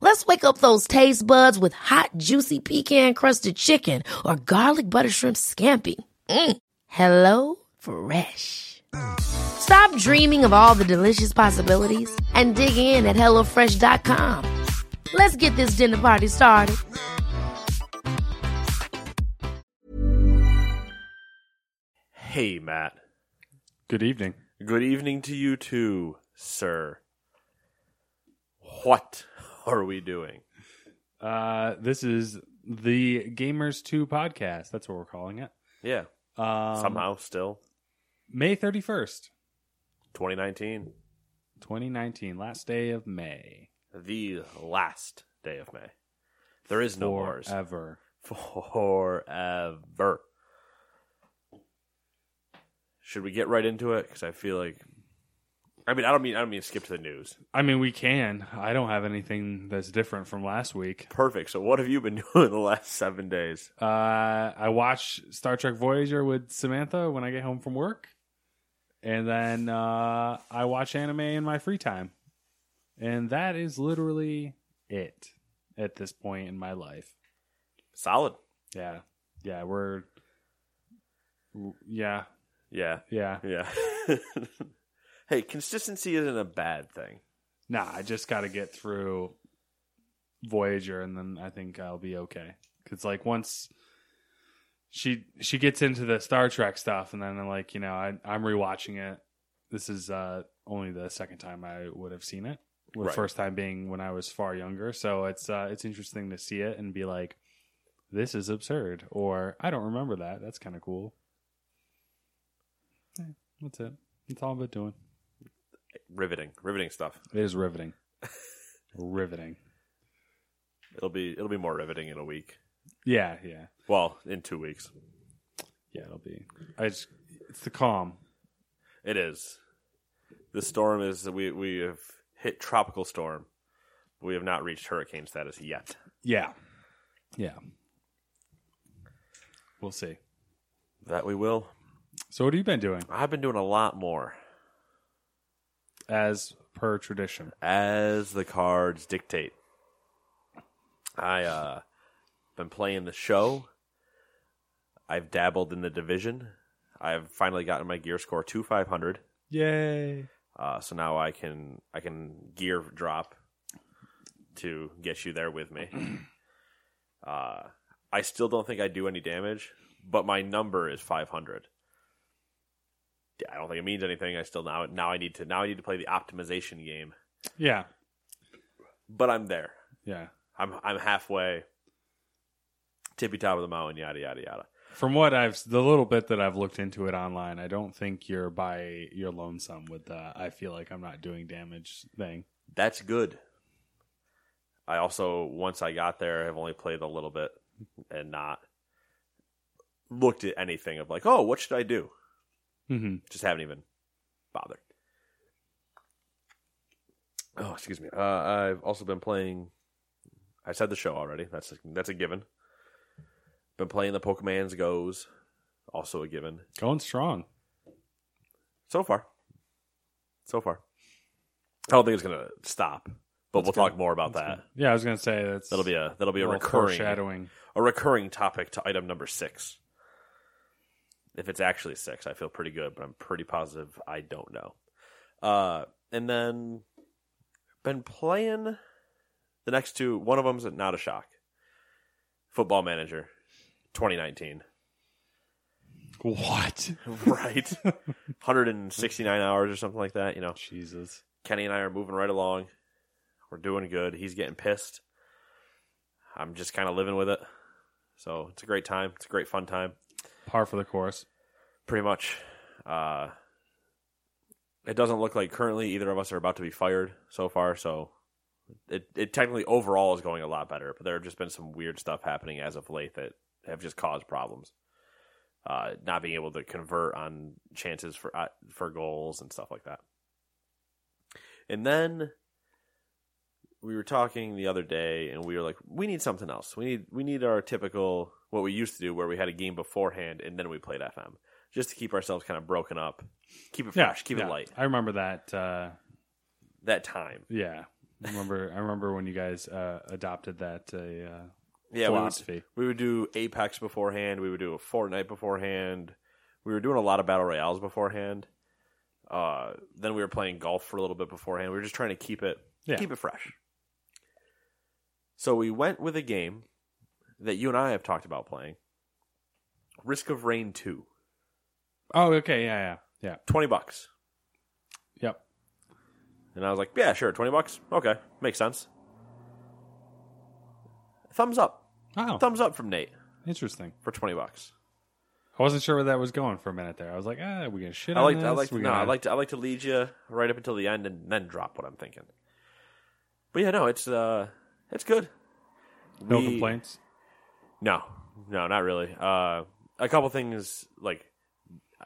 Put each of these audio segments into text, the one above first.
Let's wake up those taste buds with hot, juicy pecan-crusted chicken or garlic butter shrimp scampi. Mm. Hello Fresh. Stop dreaming of all the delicious possibilities and dig in at HelloFresh.com. Let's get this dinner party started. Hey, Matt. Good evening. Good evening to you too, sir. What are we doing? Uh, this is the Gamers 2 podcast. That's what we're calling it. Yeah, Um, somehow still May 31st, 2019, 2019, last day of May. the last day of May. There is no wars Forever. forever. Should we get right into it? Because I feel like, I mean, I don't mean I don't mean skip to the news. I mean, we can. I don't have anything that's different from last week. Perfect. So, what have you been doing the last seven days? Uh, I watch Star Trek Voyager with Samantha when I get home from work. And then uh, I watch anime in my free time. And that is literally it at this point in my life. Solid. Yeah. Yeah, we're yeah, Yeah. yeah. Yeah. hey, consistency isn't a bad thing. Nah, I just got to get through Voyager and then I think I'll be okay. Cuz like once she she gets into the Star Trek stuff and then like, you know, I I'm rewatching it. This is uh only the second time I would have seen it. The Right. first time being when I was far younger. So it's uh it's interesting to see it and be like this is absurd or I don't remember that. That's kind of cool. Yeah, that's it. That's all I've been doing. Riveting, riveting stuff. It is riveting. riveting. It'll be it'll be more riveting in a week. Yeah, yeah. Well, in two weeks. Yeah, it'll be. I just it's the calm. It is. The storm is we we have hit tropical storm. We have not reached hurricane status yet. Yeah. Yeah. We'll see. That we will. So what have you been doing? I've been doing a lot more As per tradition. as the cards dictate. I uh been playing the show. I've dabbled in the division. I've finally gotten my gear score to 500. Yay. Uh, so now I can I can gear drop to get you there with me. uh, I still don't think I do any damage, but my number is 500. Yeah, I don't think it means anything. I still now now I need to now I need to play the optimization game, Yeah. but I'm there. Yeah. I'm I'm halfway, tippy top of the mountain. Yada yada yada. From what I've the little bit that I've looked into it online, I don't think you're by your lonesome with the I feel like I'm not doing damage thing. That's good. I also once I got there, I've only played a little bit and not looked at anything of like, oh, what should I do? Mm-hmm. Just haven't even bothered. Oh, excuse me. Uh, I've also been playing. I said the show already. That's a, that's a given. Been playing the Pokemon's Goes, also a given. Going strong. So far, so far. I don't think it's gonna stop, but we'll talk more about that. Yeah, I was gonna say that's That'll be a that'll be a little recurring a recurring topic to item number six. If it's actually six, I feel pretty good, but I'm pretty positive I don't know. Uh, and then been playing the next two. One of them's not a shock. Football Manager, 2019. What? right? 169 hours or something like that. You know, Jesus. Kenny and I are moving right along. We're doing good. He's getting pissed. I'm just kind of living with it. So it's a great time. It's a great fun time. Par for the course. Pretty much. Uh, it doesn't look like currently either of us are about to be fired so far. So it, it technically overall is going a lot better. But there have just been some weird stuff happening as of late that have just caused problems. Uh, not being able to convert on chances for uh, for goals and stuff like that. And then we were talking the other day, and we were like, we need something else. We need we need our typical what we used to do, where we had a game beforehand and then we played FM, just to keep ourselves kind of broken up, keep it fresh, keep yeah. it light. I remember that. Uh, That time, yeah, I remember. I remember when you guys uh, adopted that uh, yeah, we would, philosophy. we would do Apex beforehand. We would do a Fortnite beforehand. We were doing a lot of battle royales beforehand. Uh, then we were playing golf for a little bit beforehand. We were just trying to keep it Yeah. keep it fresh. So we went with a game that you and I have talked about playing. Risk of Rain 2. Oh, okay, yeah, yeah, yeah. 20 bucks. Yep. And I was like, yeah, sure, 20 bucks. Okay, makes sense. Thumbs up. Oh, Thumbs up from Nate interesting. for 20 bucks. I wasn't sure where that was going for a minute there. I was like, ah, are we gonna shit I on like this? I like no, I gonna- like to I like to lead you right up until the end and then drop what I'm thinking. But yeah, no, it's uh it's good. no We- complaints. No, no, not really. Uh, a couple things like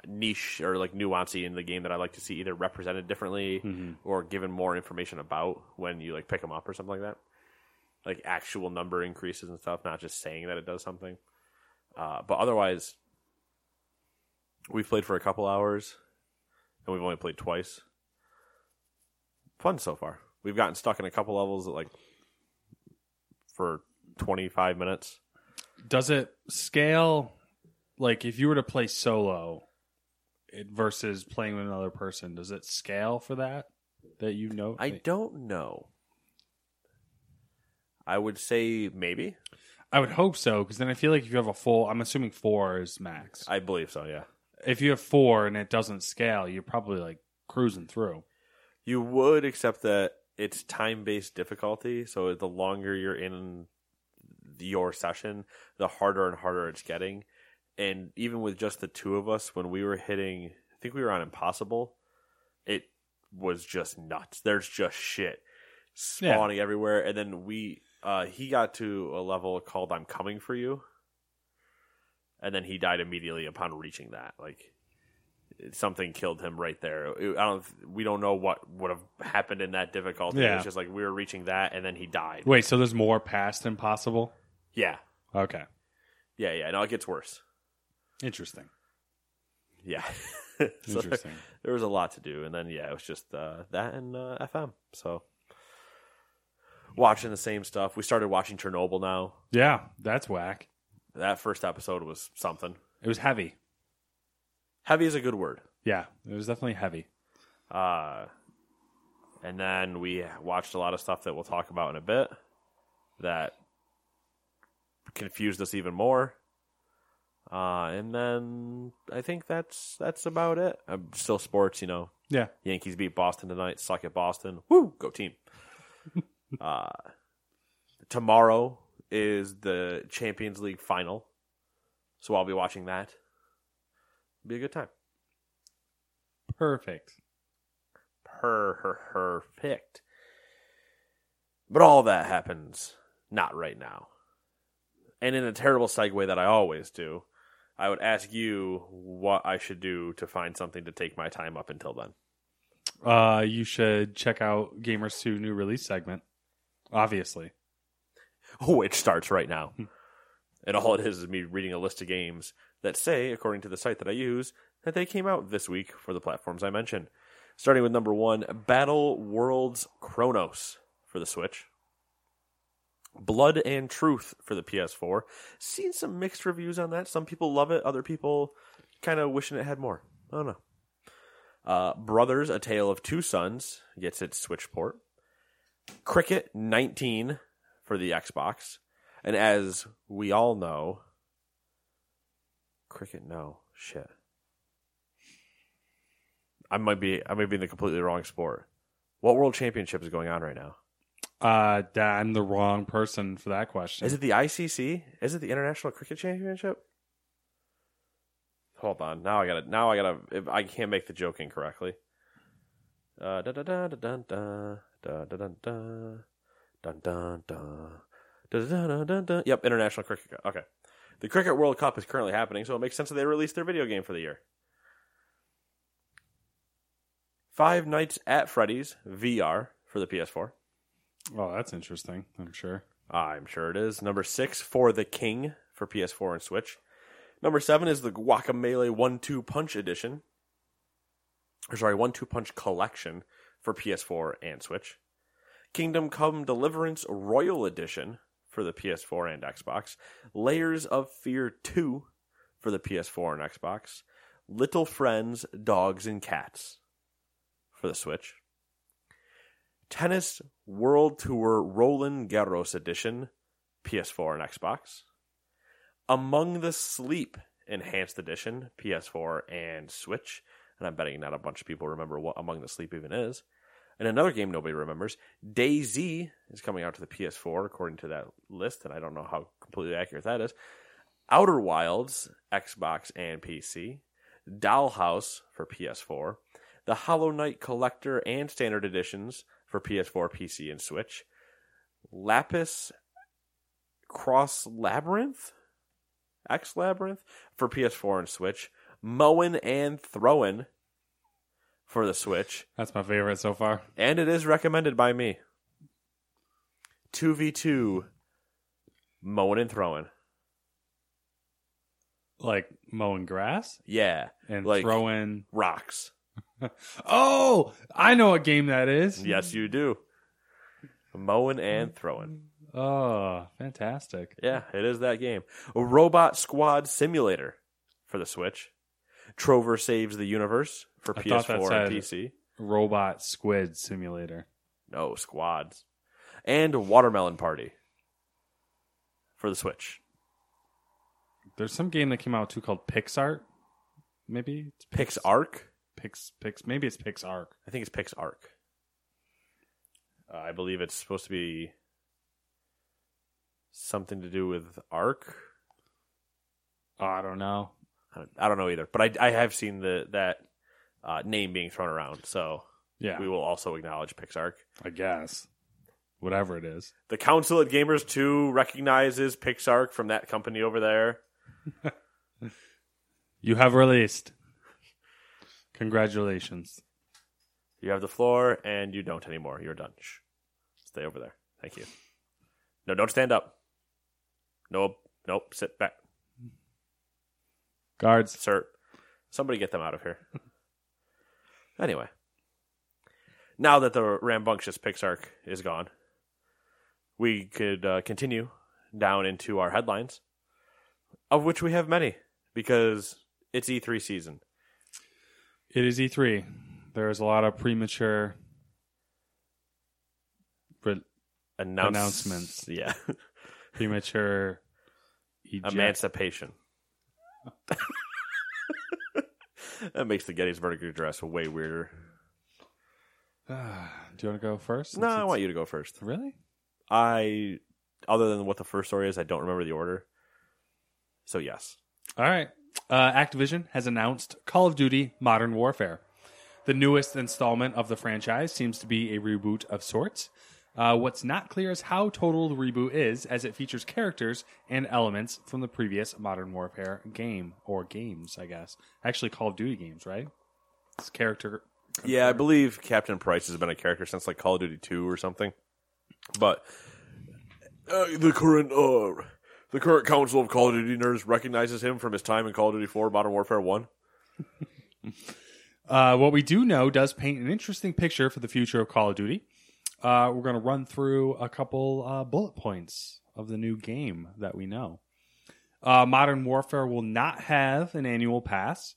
niche or like nuancy in the game that I like to see either represented differently or given more information about when you like pick them up or something like that. Like actual number increases and stuff, not just saying that it does something. Uh, but otherwise, we've played for a couple hours and we've only played twice. Fun so far. We've gotten stuck in a couple levels at like for 25 minutes. Does it scale? Like, if you were to play solo it, versus playing with another person, does it scale for that? That you know? I don't know. I would say maybe. I would hope so, because then I feel like if you have a full, I'm assuming four is max. I believe so, yeah. if you have four and it doesn't scale, you're probably like cruising through. You would, except that it's time based difficulty. So the longer you're in your session, the harder and harder it's getting. And even with just the two of us, when we were hitting, I think we were on Impossible, it was just nuts. There's just shit spawning everywhere. And then we, uh, he got to a level called I'm Coming for You. And then he died immediately upon reaching that. Like, something killed him right there. It- I don't. We don't know what would have happened in that difficulty. Yeah. It's just like we were reaching that, and then he died. Wait, so there's more past impossible? Yeah, Okay, yeah, yeah. No, it gets worse. interesting. Yeah. so there, Interesting. there was a lot to do, and then yeah, it was just uh, that and uh, FM. So watching the same stuff. We started watching Chernobyl now. Yeah, that's whack. That first episode was something. It was heavy. Heavy is a good word. Yeah, it was definitely heavy. Uh, and then we watched a lot of stuff that we'll talk about in a bit that confused us even more. Uh, and then I think that's that's about it. Uh, still sports, you know. Yeah, Yankees beat Boston tonight. Suck at Boston. Woo, go team. uh, tomorrow is the Champions League final, so I'll be watching that. Be a good time. perfect. Per perfect. But all that happens not right now. And in a terrible segue that I always do, I would ask you what I should do to find something to take my time up until then. Uh, you should check out Gamers 2 new release segment. Obviously. Which starts right now. and all it is is me reading a list of games that say, according to the site that I use, that they came out this week for the platforms I mentioned. Starting with number one, Battle Worlds Kronos for the Switch. Blood and Truth for the PS4. Seen some mixed reviews on that. Some people love it, other people kind of wishing it had more. I don't know. Uh, Brothers, A Tale of Two Sons gets its Switch port. Cricket 19 for the Xbox. And as we all know, Cricket, no. Shit. I might be I might be in the completely wrong sport. What world championship is going on right now? Uh, I'm the wrong person for that question. Is it the ICC? Is it the International Cricket Championship? Hold on. Now I gotta. Now I gotta. I can't make the joke incorrectly. Uh, da da da da da da da da da da dun da da da da da. Yep, International Cricket. Okay, the Cricket World Cup is currently happening, so it makes sense that they released their video game for the year. Five Nights at Freddy's VR for the PS4. Oh, that's interesting. I'm sure. I'm sure it is. Number six for the King for PS4 and Switch. Number seven is the Guacamelee One Two Punch Edition. Or sorry, One Two Punch Collection for PS4 and Switch. Kingdom Come Deliverance Royal Edition for the PS4 and Xbox. Layers of Fear 2 for the PS4 and Xbox. Little Friends, Dogs and Cats for the Switch. Tennis World Tour Roland Garros Edition, PS4 and Xbox. Among the Sleep Enhanced Edition, PS4 and Switch. And I'm betting not a bunch of people remember what Among the Sleep even is. And another game nobody remembers, DayZ, is coming out to the PS4 according to that list, and I don't know how completely accurate that is. Outer Wilds, Xbox and PC. Dollhouse for PS4. The Hollow Knight Collector and Standard Editions for PS4, PC, and Switch. Lapis Cross Labyrinth? X Labyrinth for PS4 and Switch. Mowin' and Throwin for the Switch. That's my favorite so far. And it is recommended by me. 2v2 Mowin' and Throwin. Like mowing grass Yeah. and Like- throwing. Rocks. Oh, I know what game that is. Yes, you do. Mowing and throwing. Oh, fantastic. Yeah, it is that game. A Robot Squad Simulator for the Switch. Trover Saves the Universe for I PS4 said- and PC. Robot Squid Simulator. No, Squads. And Watermelon Party for the Switch. There's some game that came out too called PixArt. Maybe it's Pix Arc. Pix Pix. Maybe it's PixArt. I think it's Pix Arc. Uh, I believe it's supposed to be something to do with Arc. Oh, I don't know. I don't, I don't know either, but I, I have seen the that uh, name being thrown around, so Yeah, we will also acknowledge PixArc. I guess whatever it is. The Council at Gamers 2 recognizes PixArc from that company over there. You have released. Congratulations. You have the floor, and you don't anymore. You're done. Shh. Stay over there. Thank you. No, don't stand up. Nope. Nope. Sit back. Guards. Sir, somebody get them out of here. anyway. Now that the rambunctious Pixark is gone, we could uh, continue down into our headlines, of which we have many, because it's E3 season. It is E3. There's a lot of premature. Re- Announce- Announcements. Yeah. premature. eject- Emancipation. that makes the Gettysburg Address way weirder. Do you want to go first? No, I want you to go first. Really? I, other than what the first story is, I don't remember the order. So yes, All right. Uh, Activision has announced Call of Duty Modern Warfare. The newest installment of the franchise seems to be a reboot of sorts. Uh, what's not clear is how total the reboot is, as it features characters and elements from the previous Modern Warfare game, or games, I guess. Actually, Call of Duty games, right? It's character. yeah, I believe Captain Price has been a character since like Call of Duty Two or something. But uh, the current uh, the current Council of Call of Duty nerds recognizes him from his time in Call of Duty Four, Modern Warfare One. Uh, what we do know does paint an interesting picture for the future of Call of Duty. Uh, we're going to run through a couple uh, bullet points of the new game that we know. Uh, Modern Warfare will not have an annual pass.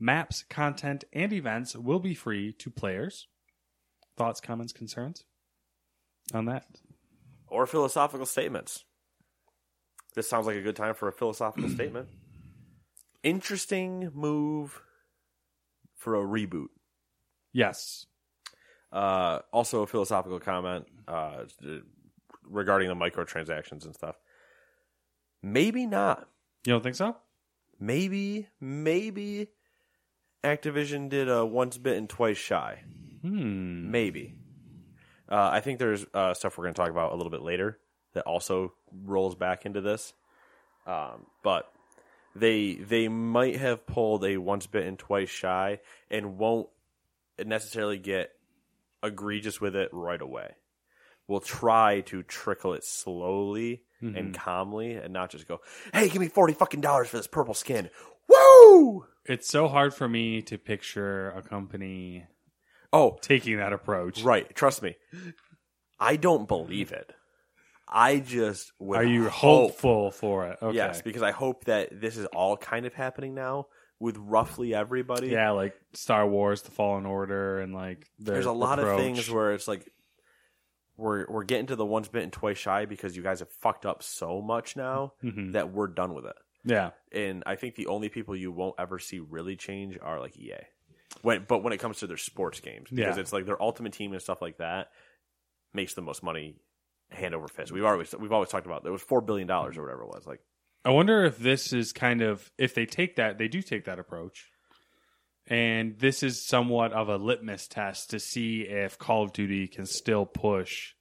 Maps, content, and events will be free to players. Thoughts, comments, concerns on that? or philosophical statements. This sounds like a good time for a philosophical statement. interesting move for a reboot. Yes. Uh, also, a philosophical comment uh, regarding the microtransactions and stuff. Maybe not. You don't think so? Maybe, maybe Activision did a once bitten, twice shy. Hmm. Maybe. Uh, I think there's uh, stuff we're going to talk about a little bit later that also rolls back into this. Um, but they they might have pulled a once bitten, twice shy, and won't necessarily get egregious with it right away. We'll try to trickle it slowly and calmly, and not just go, "Hey, give me forty fucking dollars for this purple skin." Woo! It's so hard for me to picture a company Oh, taking that approach. right. Trust me, I don't believe it. I just would Are you hope- hopeful for it? Okay. Yes, because I hope that this is all kind of happening now with roughly everybody. Yeah, like Star Wars, The Fallen Order, and like There's a lot approach. of things where it's like we're we're getting to the once bitten twice shy because you guys have fucked up so much now Mhm. that we're done with it. Yeah. And I think the only people you won't ever see really change are like EA. When but when it comes to their sports games, because Yeah. it's like their ultimate team and stuff like that makes the most money hand over fist. We've always we've always talked about there was four billion dollars or whatever it was. Like I wonder if this is kind of if they take that they do take that approach. And this is somewhat of a litmus test to see if Call of Duty can still push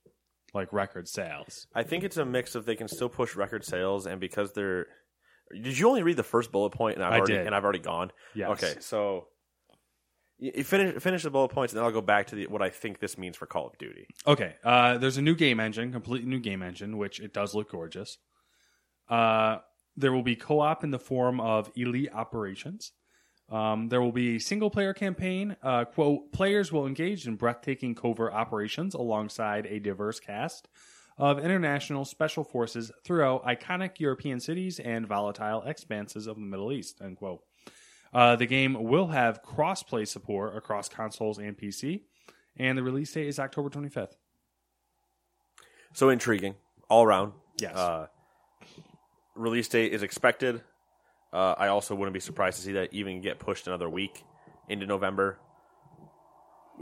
like record sales. I think it's a mix of they can still push record sales and because they're. Did you only read the first bullet point and I've I already did. and I've already gone? Yes. Okay, so you finish finish the bullet points and then I'll go back to the, what I think this means for Call of Duty. Okay. Uh, there's a new game engine, completely new game engine, which it does look gorgeous. Uh, there will be co-op in the form of elite operations. Um, there will be a single player campaign. Uh, quote, players will engage in breathtaking covert operations alongside a diverse cast of international special forces throughout iconic European cities and volatile expanses of the Middle East, end quote. Uh, the game will have cross-play support across consoles and PC, and the release date is October 25th. So intriguing all around. Yes. Uh, release date is expected. Uh, I also wouldn't be surprised to see that even get pushed another week into November.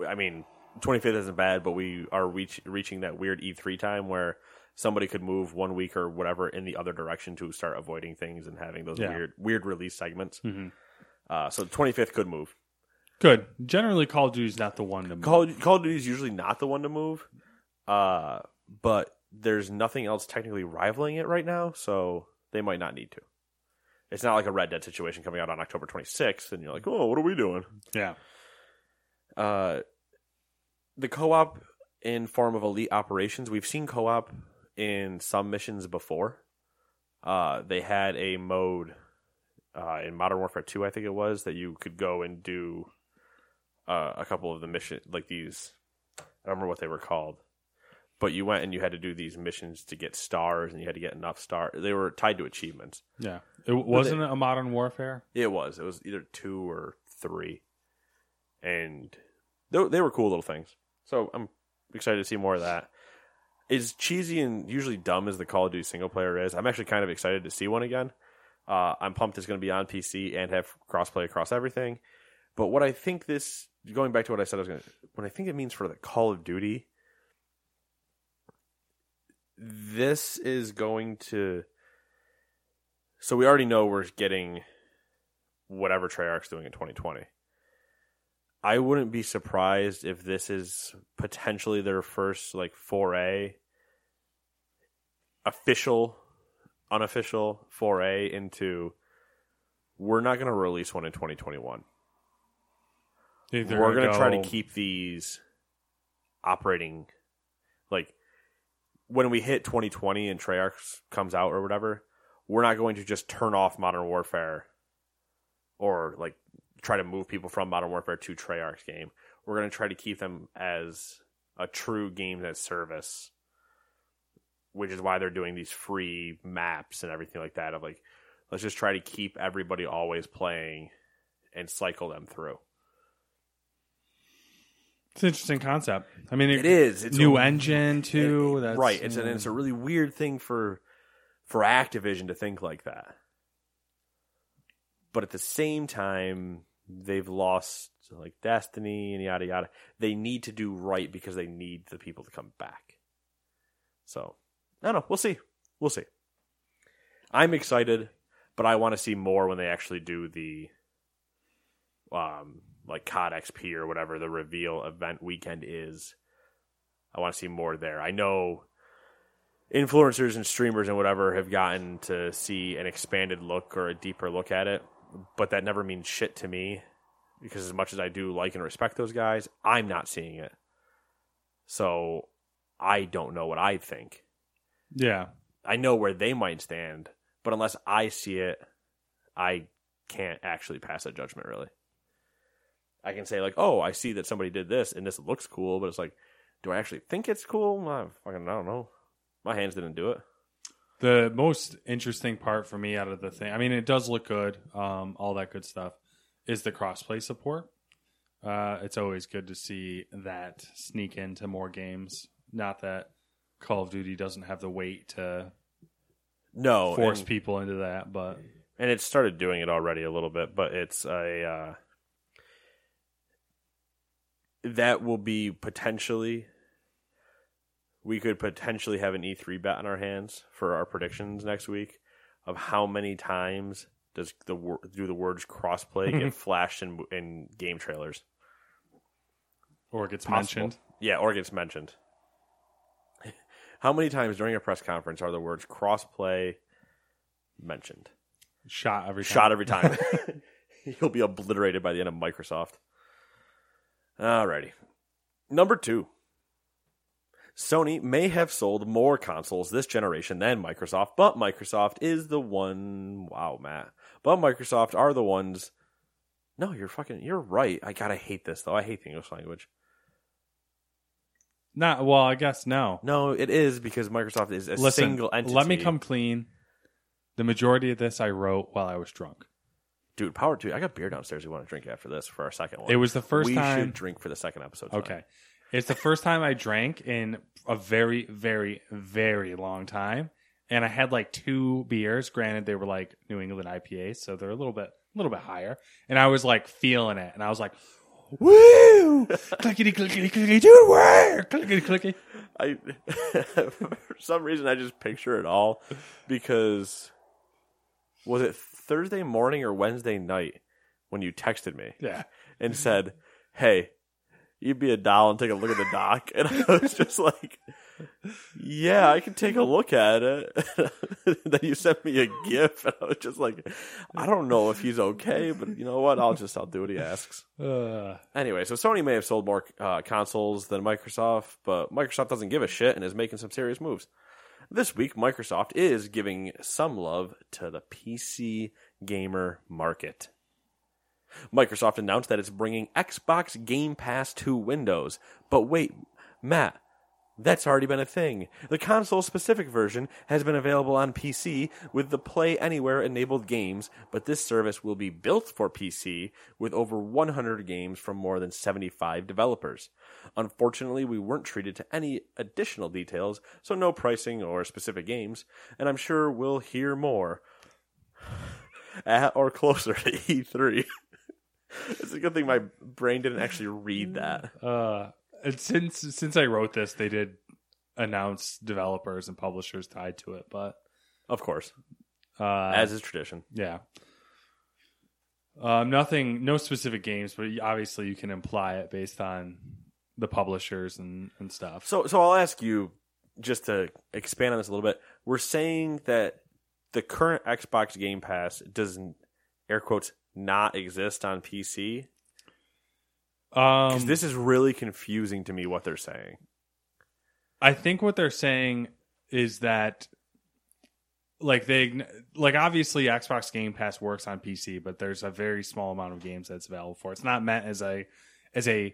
I mean, 25th isn't bad, but we are reach, reaching that weird E3 time where somebody could move one week or whatever in the other direction to start avoiding things and having those Yeah. weird weird release segments. Mhm. Uh, so 25th could move. Good. Generally, Call of Duty is not the one to move. Call, Call of Duty is usually not the one to move, uh, but there's nothing else technically rivaling it right now, so they might not need to. It's not like a Red Dead situation coming out on October 26th, and you're like, oh, what are we doing? yeah. Uh, the co-op in form of elite operations, we've seen co-op in some missions before. Uh, they had a mode uh, in Modern Warfare 2, I think it was, that you could go and do uh, a couple of the mission, like these. I don't remember what they were called, but you went and you had to do these missions to get stars, and you had to get enough stars. They were tied to achievements. Yeah. It wasn't it a modern warfare. It was. It was either two or three, and they, they were cool little things. So I'm excited to see more of that. As cheesy and usually dumb as the Call of Duty single player is, I'm actually kind of excited to see one again. Uh, I'm pumped it's going to be on PC and have crossplay across everything. But what I think this, going back to what I said, I was going to, what I think it means for the Call of Duty, this is going to. So we already know we're getting whatever Treyarch's doing in 2020. I wouldn't be surprised if this is potentially their first like foray, official, unofficial foray into. We're not going to release one in 2021. They're We're going to try to keep these operating like when we hit 2020 and Treyarch comes out or whatever. We're not going to just turn off Modern Warfare or like try to move people from Modern Warfare to Treyarch's game. We're going to try to keep them as a true game as service, which is why they're doing these free maps and everything like that. Of like, let's just try to keep everybody always playing and cycle them through. It's an interesting concept. I mean, It is. It's new a- engine too. It- that's, right. It's an, it's a really weird thing for for Activision to think like that. but at the same time, they've lost like Destiny and yada yada. They need to do right because they need the people to come back. So don't know. We'll see. We'll see. I'm excited, but I want to see more when they actually do the um like COD XP or whatever the reveal event weekend is. I want to see more there. I know influencers and streamers and whatever have gotten to see an expanded look or a deeper look at it, but that never means shit to me because as much as I do like and respect those guys, I'm not seeing it. So I don't know what I think. Yeah. I know where they might stand, but unless I see it, I can't actually pass a judgment really. I can say like, "Oh, I see that somebody did this and this looks cool," but it's like, do I actually think it's cool? I fucking I don't know. My hands didn't do it. The most interesting part for me out of the thing, I mean, it does look good, um, all that good stuff, is the crossplay support. Uh, it's always good to see that sneak into more games. Not that Call of Duty doesn't have the weight to No, force and, people into that, but and it started doing it already a little bit, but it's a uh, that will be potentially we could potentially have an E3 bet on our hands for our predictions next week of how many times does the wor- do the words crossplay get flashed in in game trailers? or it gets Possible. mentioned. Yeah, or gets mentioned. How many times during a press conference are the words crossplay mentioned? Shot every time. Shot every time. He'll be obliterated by the end of Microsoft. Alrighty. Number two. Sony may have sold more consoles this generation than Microsoft, but Microsoft is the one. Wow, Matt. But Microsoft are the ones. No, you're fucking. You're right. I gotta hate this though. I hate the English language. Not well, I guess no. No, it is because Microsoft is a Listen, single entity. let me come clean. The majority of this I wrote while I was drunk. dude. Power to you. I got beer downstairs. We want to drink after this for our second one. It was the first we time- should drink for the second episode. tonight. Okay. It's the first time I drank in a very, very, very long time. And I had like two beers. Granted, they were like New England IPAs, so they're a little bit a little bit higher. And I was like feeling it. And I was like, Woo! clickety clickety clickety do work. Clickety clickety. I for some reason I just picture it all because was it Thursday morning or Wednesday night when you texted me Yeah. and said, "Hey, you'd be a doll and take a look at the doc," and I was just like, "Yeah, I can take a look at it." then you sent me a gif, and I was just like, "I don't know if he's okay, but you know what? I'll just I'll do what he asks." Uh, Anyway, so Sony may have sold more uh, consoles than Microsoft, but Microsoft doesn't give a shit and is making some serious moves. This week, Microsoft is giving some love to the PC gamer market. Microsoft announced that it's bringing Xbox Game Pass to Windows. But wait, Matt, that's already been a thing. The console specific version has been available on PC with the Play Anywhere enabled games, but this service will be built for PC with over 100 games from more than 75 developers. Unfortunately, we weren't treated to any additional details, so no pricing or specific games, and I'm sure we'll hear more at or closer to E3. it's a good thing my brain didn't actually read that. uh, since since I wrote this, they did announce developers and publishers tied to it, but Of course, uh, as is tradition. Yeah. Um, nothing, no specific games, but obviously you can imply it based on the publishers and, and stuff. So, so I'll ask you just to expand on this a little bit. We're saying that the current Xbox Game Pass doesn't, air quotes, not exist on PC. Um, this is really confusing to me what they're saying. I think what they're saying is that, like they, like obviously Xbox Game Pass works on PC, but there's a very small amount of games that's available for. It's not meant as a as a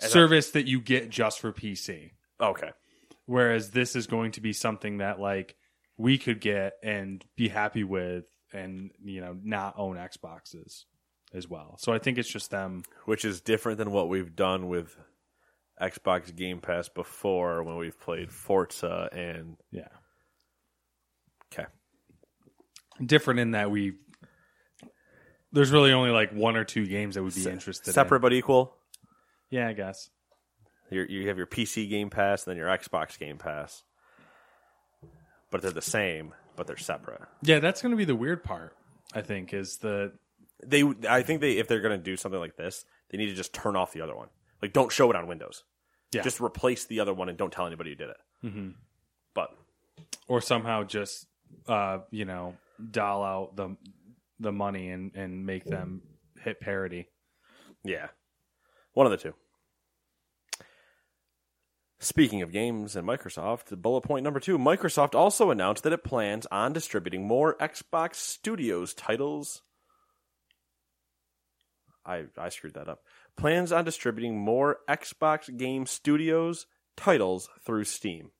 As a- service that you get just for PC. Okay. Whereas this is going to be something that like we could get and be happy with and you know not own Xboxes as well. So I think it's just them Which is different than what we've done with Xbox Game Pass before when we've played Forza and. yeah. Okay. Different in that we there's really only like one or two games that would be interested. In. Separate but equal. Yeah, I guess. You're, you have your PC Game Pass and then your Xbox Game Pass, but they're the same, but they're separate. Yeah, that's going to be the weird part. I think is the They, I think they, if they're going to do something like this, they need to just turn off the other one. Like, don't show it on Windows. Yeah. Just replace the other one and don't tell anybody you did it. Mm-hmm. But or somehow just uh, you know doll out the the money and and make them hit parity. Yeah. One of the two. Speaking of games and Microsoft, bullet point number two Microsoft also announced that it plans on distributing more Xbox Studios titles. I, I screwed that up. Plans on distributing more Xbox Game Studios titles through Steam.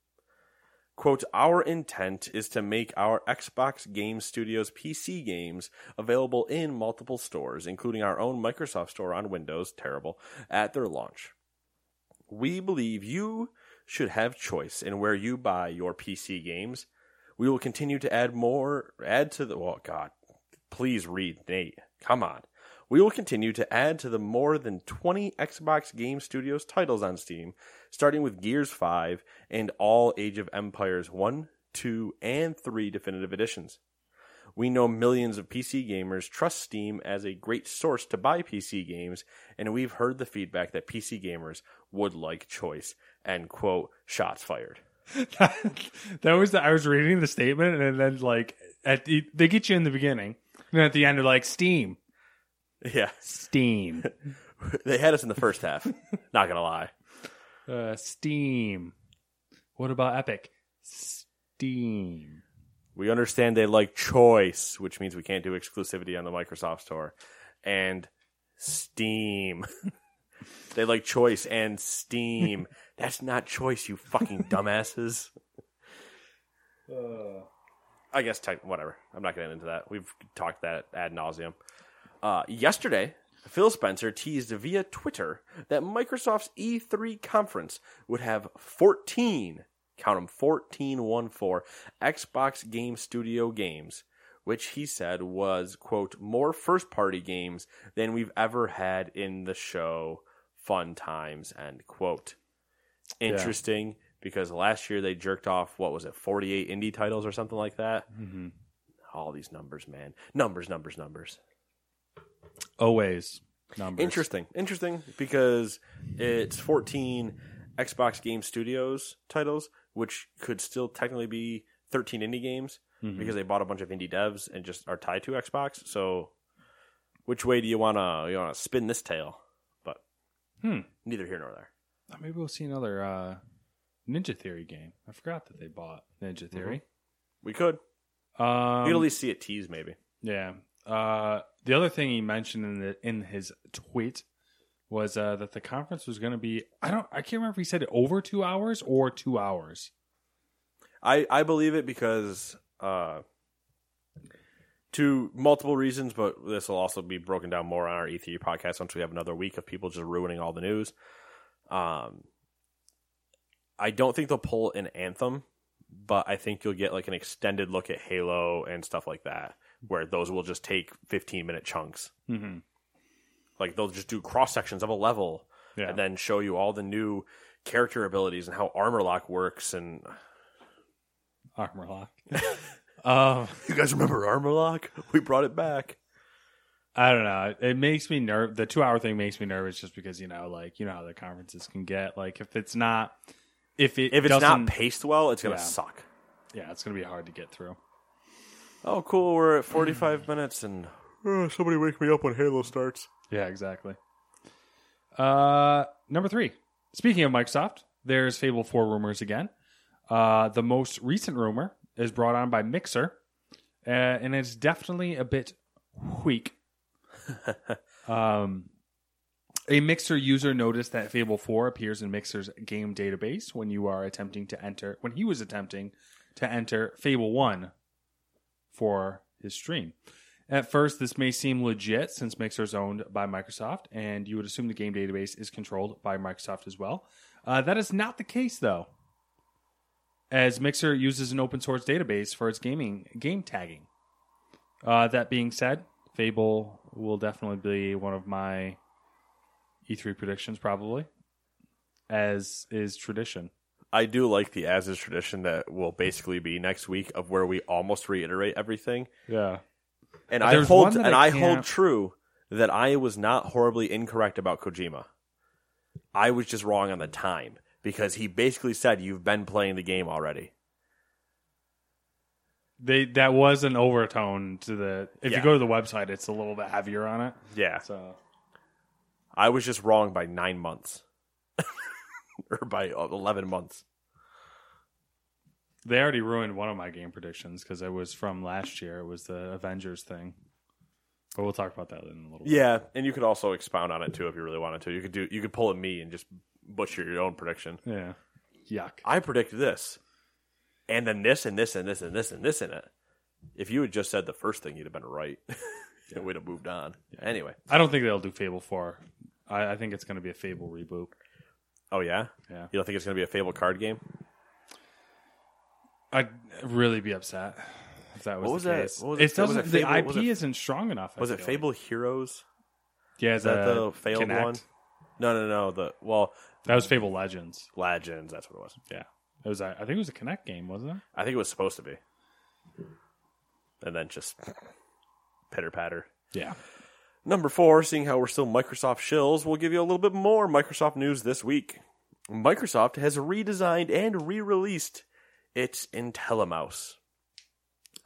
Quote, our intent is to make our Xbox Game Studios PC games available in multiple stores, including our own Microsoft store on Windows, terrible, at their launch. We believe you should have choice in where you buy your PC games. We will continue to add more, add to the, oh God, please read, Nate. Come on. We will continue to add to the more than 20 Xbox Game Studios titles on Steam, starting with Gears 5 and all Age of Empires 1, 2, and 3 definitive editions. We know millions of PC gamers trust Steam as a great source to buy PC games, and we've heard the feedback that PC gamers would like choice. End quote. Shots fired. that was the, I was reading the statement and then like at the, they get you in the beginning and at the end they're like Steam, Yeah, Steam, they had us in the first half. Not gonna lie. uh, Steam. What about Epic? Steam. We understand they like choice, which means we can't do exclusivity on the Microsoft Store, and Steam. they like choice and Steam. That's not choice, you fucking dumbasses. I guess tech, whatever. I'm not getting into that. We've talked that ad nauseum. Uh, yesterday, Phil Spencer teased via Twitter that Microsoft's E3 conference would have 14, count them 14, 1 4, Xbox Game Studio games, which he said was, quote, more first party games than we've ever had in the show. Fun times, end quote. Interesting because last year they jerked off, what was it, 48 indie titles or something like that? Mm-hmm. All these numbers, man. Numbers, numbers, numbers. Always numbers. Interesting. Interesting because it's 14 Xbox Game Studios titles, which could still technically be 13 indie games because they bought a bunch of indie devs and just are tied to Xbox. So, which way do you want to you want to spin this tail? But Hmm. neither here nor there. Uh, Maybe we'll see another uh, Ninja Theory game. I forgot that they bought Ninja Theory. We could. Um, we could at least see it tease, maybe. Yeah. Uh, the other thing he mentioned in the in his tweet was uh, that the conference was going to be. I don't. I can't remember if he said over two hours or two hours. I I believe it because uh, to multiple reasons, but this will also be broken down more on our E3 podcast once we have another week of people just ruining all the news. Um, I don't think they'll pull an anthem, but I think you'll get like an extended look at Halo and stuff like that, where those will just take 15 minute chunks. Mm-hmm. Like they'll just do cross sections of a level Yeah. and then show you all the new character abilities and how armor lock works and Armor lock. um, You guys remember Armor Lock? We brought it back. I don't know. It makes me nerve. The two hour thing makes me nervous just because you know, like you know how the conferences can get. Like if it's not, if it If it's not paced well, it's gonna Yeah. suck. yeah, it's gonna be hard to get through. Oh, cool. We're at 45 minutes and oh, somebody wake me up when Halo starts. Yeah, exactly. Uh, number three. Speaking of Microsoft, there's Fable 4 rumors again. Uh, the most recent rumor is brought on by Mixer, uh, and it's definitely a bit weak. um, a Mixer user noticed that Fable 4 appears in Mixer's game database when you are attempting to enter, when he was attempting to enter Fable 1 for his stream. At first, this may seem legit since Mixer is owned by Microsoft, and you would assume the game database is controlled by Microsoft as well. Uh, that is not the case, though, as Mixer uses an open source database for its gaming game tagging. Uh, that being said, Fable will definitely be one of my E3 predictions, probably, as is tradition. I do like the as is tradition that will basically be next week of where we almost reiterate everything. Yeah. And I There's hold one that and I I hold can't- true that I was not horribly incorrect about Kojima. I was just wrong on the time because he basically said you've been playing the game already. They that was an overtone to the. If Yeah. you go to the website, it's a little bit heavier on it. Yeah. So I was just wrong by 9 months. or by uh, 11 months. they already ruined one of my game predictions because it was from last year. It was the Avengers thing. But we'll talk about that in a little. bit. Yeah, and you could also expound on it too if you really wanted to. You could do you could pull a me and just butcher your own prediction. Yeah. Yuck. I predicted this, and then this and this and this and this and this in it. If you had just said the first thing, you'd have been right, and we'd have moved on. Anyway, I don't think they'll do Fable Four. I, I think it's going to be a Fable reboot. Oh yeah, Yeah. You don't think it's going to be a Fable card game? I'd really be upset if that was What was the that- case. what was it it- was doesn't. it the IP was it- isn't strong enough. I Was it feel Fable Heroes? Yeah, Is that the failed Kinect. one? No, no, no. The well, That was Fable Legends. Legends. That's what it was. Yeah, it was. a- I think it was a Kinect game, wasn't it? I think it was supposed to be, and then just pitter patter. Yeah. Number four, seeing how we're still Microsoft shills, we'll give you a little bit more Microsoft news this week. Microsoft has redesigned and re released its IntelliMouse.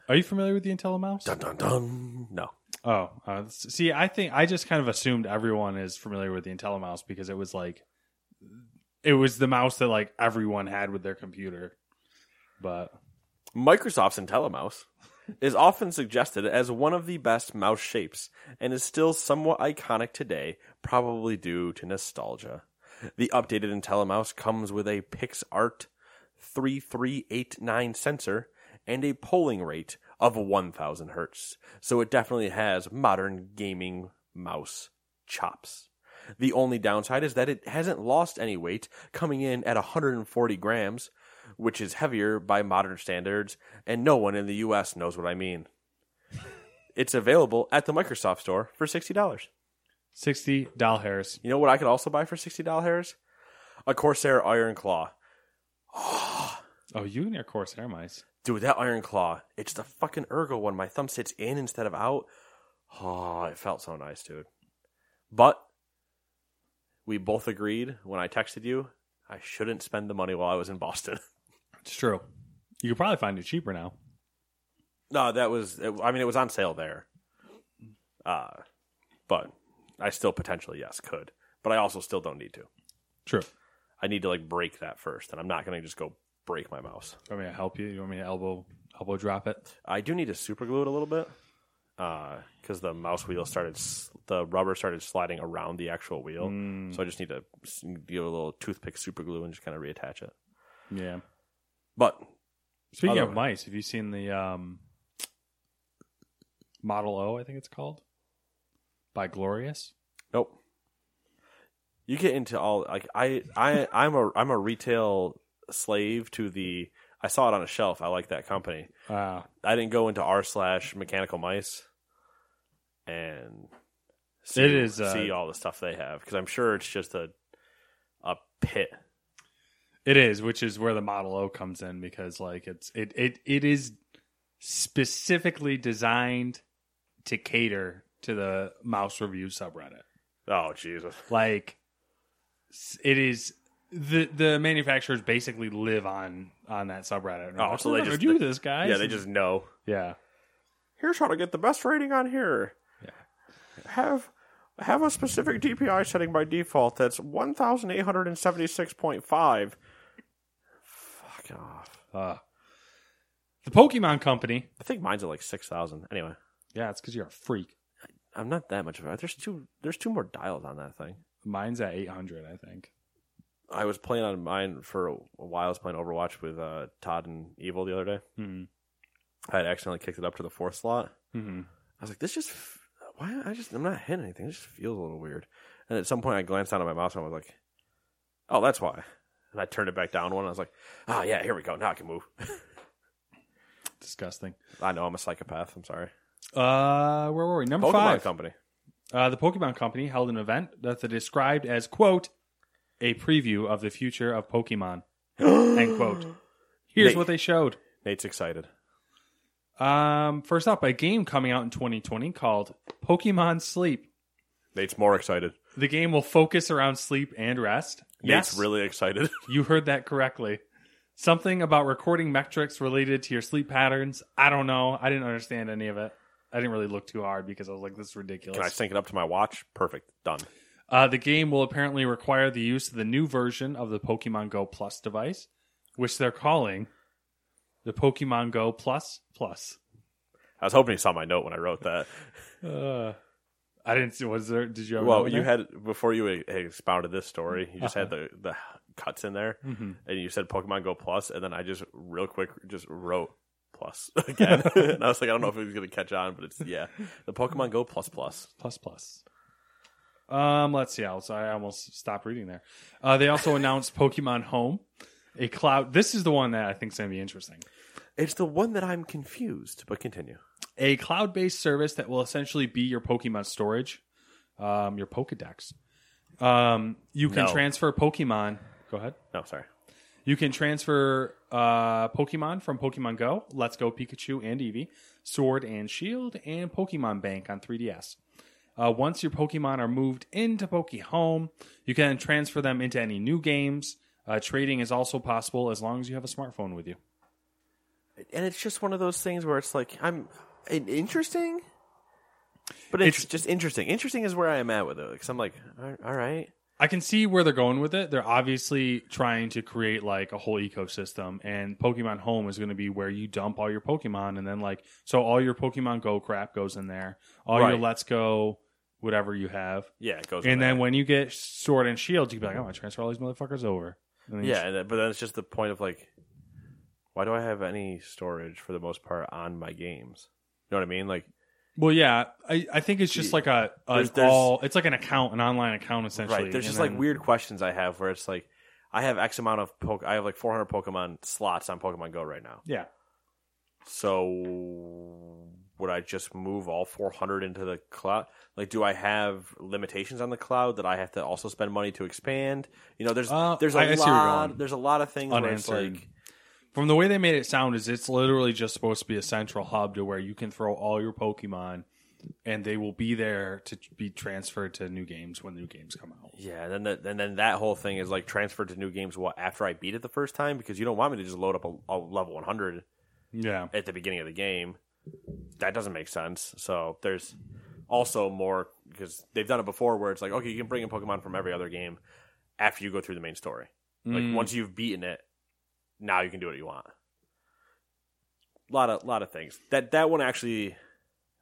Are you familiar with the IntelliMouse? Dun dun dun. No. Oh, uh, see, I think I just kind of assumed everyone is familiar with the IntelliMouse because it was like, it was the mouse that like everyone had with their computer. But Microsoft's IntelliMouse is often suggested as one of the best mouse shapes and is still somewhat iconic today, probably due to nostalgia. The updated IntelliMouse comes with a PixArt 3389 sensor and a polling rate of 1000 hertz, so it definitely has modern gaming mouse chops. The only downside is that it hasn't lost any weight, coming in at 140 grams, which is heavier by modern standards, and no one in the US knows what I mean. It's available at the Microsoft Store for $60. sixty doll hairs. You know what I could also buy for $60 hairs? A Corsair Iron Claw. Oh, you and your Corsair mice. Dude, that Iron Claw, it's the fucking ergo one. My thumb sits in instead of out. Oh, it felt so nice, dude. But we both agreed when I texted you, I shouldn't spend the money while I was in Boston. It's true. You could probably find it cheaper now. No, that was. It, I mean, it was on sale there. Uh, but I still potentially yes could, but I also still don't need to. True. I need to like break that first, and I'm not going to just go break my mouse. You want me to help you? You want me to elbow elbow drop it? I do need to super glue it a little bit because the mouse wheel started, the rubber started sliding around the actual wheel. So I just need to give a little toothpick super glue and just kind of reattach it. Yeah. But Speaking Other- of mice, have you seen the um, Model O? I think it's called by Glorious. nope. You get into all like I I I'm a I'm a retail slave to the. I saw it on a shelf. I like that company. Wow. I didn't go into r slash mechanical mice and see, It is, uh, see all the stuff they have because I'm sure it's just a a pit. It is, which is where the Model O comes in because like it's it it it is specifically designed to cater to the mouse review subreddit. Oh Jesus. Like it is the the manufacturers basically live on on that subreddit. Oh, like, so they just do this, guys. Yeah, they just know. Yeah. Here's how to get the best rating on here. Yeah. Have have a specific DPI setting by default that's 1876.5 Fuck off! Uh, the Pokemon Company. I think mine's at like six thousand. Anyway, Yeah, it's because you're a freak. I'm not that much of a. There's two. There's two more dials on that thing. Mine's at 800, I think. I was playing on mine for a while. I was playing Overwatch with uh, Todd and Evil the other day. hmm I had accidentally kicked it up to the fourth slot. hmm I was like, this just f- why I just I'm not hitting anything. It just feels a little weird. And at some point, I glanced down at my mouse and I was like, oh, that's why. And I turned it back down one. I was like, oh yeah, here we go. Now I can move. Disgusting. I know I'm a psychopath. I'm sorry. Uh, where were we? Number Pokemon five. Company. Uh, the Pokemon Company held an event that they described as quote a preview of the future of Pokemon. End quote. Here's Nate. what they showed. Nate's excited. Um, first up, a game coming out in 2020 called Pokemon Sleep. Nate's more excited. The game will focus around sleep and rest. Nate's yes, really excited. you heard that correctly. Something about recording metrics related to your sleep patterns. I don't know. I didn't understand any of it. I didn't really look too hard because I was like, this is ridiculous. Can I sync it up to my watch? Perfect. Done. Uh, the game will apparently require the use of the new version of the Pokemon Go Plus device, which they're calling the Pokemon Go Plus Plus. I was hoping you saw my note when I wrote that. Uh, I didn't see. Was there? Did you? Have Well, you there? had before you had expounded this story. You just had Uh-huh. the the cuts in there, Mhm. and you said Pokemon Go Plus, and then I just real quick just wrote Plus again, and I was like, I don't know if it was going to catch on, but it's yeah, the Pokemon Go Plus Plus. plus plus. Um, let's see. I, I almost stopped reading there. Uh, they also announced Pokemon Home, a cloud. This is the one that I think is going to be interesting. It's the one that I'm confused, but continue. A cloud-based service that will essentially be your Pokemon storage, um, your Pokedex. Um, you can No. transfer Pokemon. Go ahead. No, sorry. You can transfer uh, Pokemon from Pokemon Go, Let's Go Pikachu and Eevee, Sword and Shield, and Pokemon Bank on 3DS. Uh, once your Pokemon are moved into Poke Home, you can transfer them into any new games. Uh, trading is also possible as long as you have a smartphone with you. And it's just one of those things where it's like I'm in- interesting, but It's- it's just interesting. Interesting is where I am at with it because I'm like, all right, I can see where they're going with it. They're obviously trying to create like a whole ecosystem, and Pokemon Home is going to be where you dump all your Pokemon, and then like so all your Pokemon Go crap goes in there, all your Right. Let's Go, whatever you have, yeah, it goes. and then there. when you get Sword and Shield, you can be like, oh, I'm gonna transfer all these motherfuckers over. Yeah, then, but then it's just the point of like, why do I have any storage for the most part on my games? You know what I mean? Like, Well, yeah, I, I think it's just like a an There's- there's- all. It's like an account, an online account essentially. right? There's and just like then- weird questions I have where it's like, I have X amount of poke. I have like 400 Pokemon slots on Pokemon Go right now. Yeah, So would I just move all 400 into the cloud? Like, do I have limitations on the cloud that I have to also spend money to expand? You know, there's Uh, there's a I- I see where you're lot going. there's a lot of things where it's Unanswered. like, from the way they made it sound, is it's literally just supposed to be a central hub to where you can throw all your Pokemon, and they will be there to be transferred to new games when new games come out. yeah, and then the, and then that whole thing is like transferred to new games. What after I beat it the first time? Because you don't want me to just load up a, a level 100 Yeah, at the beginning of the game. That doesn't make sense. So there's also more because they've done it before where it's like, okay, you can bring in Pokemon from every other game after you go through the main story. Like Mm. once you've beaten it, now you can do what you want. A lot of lot of things. That that one actually,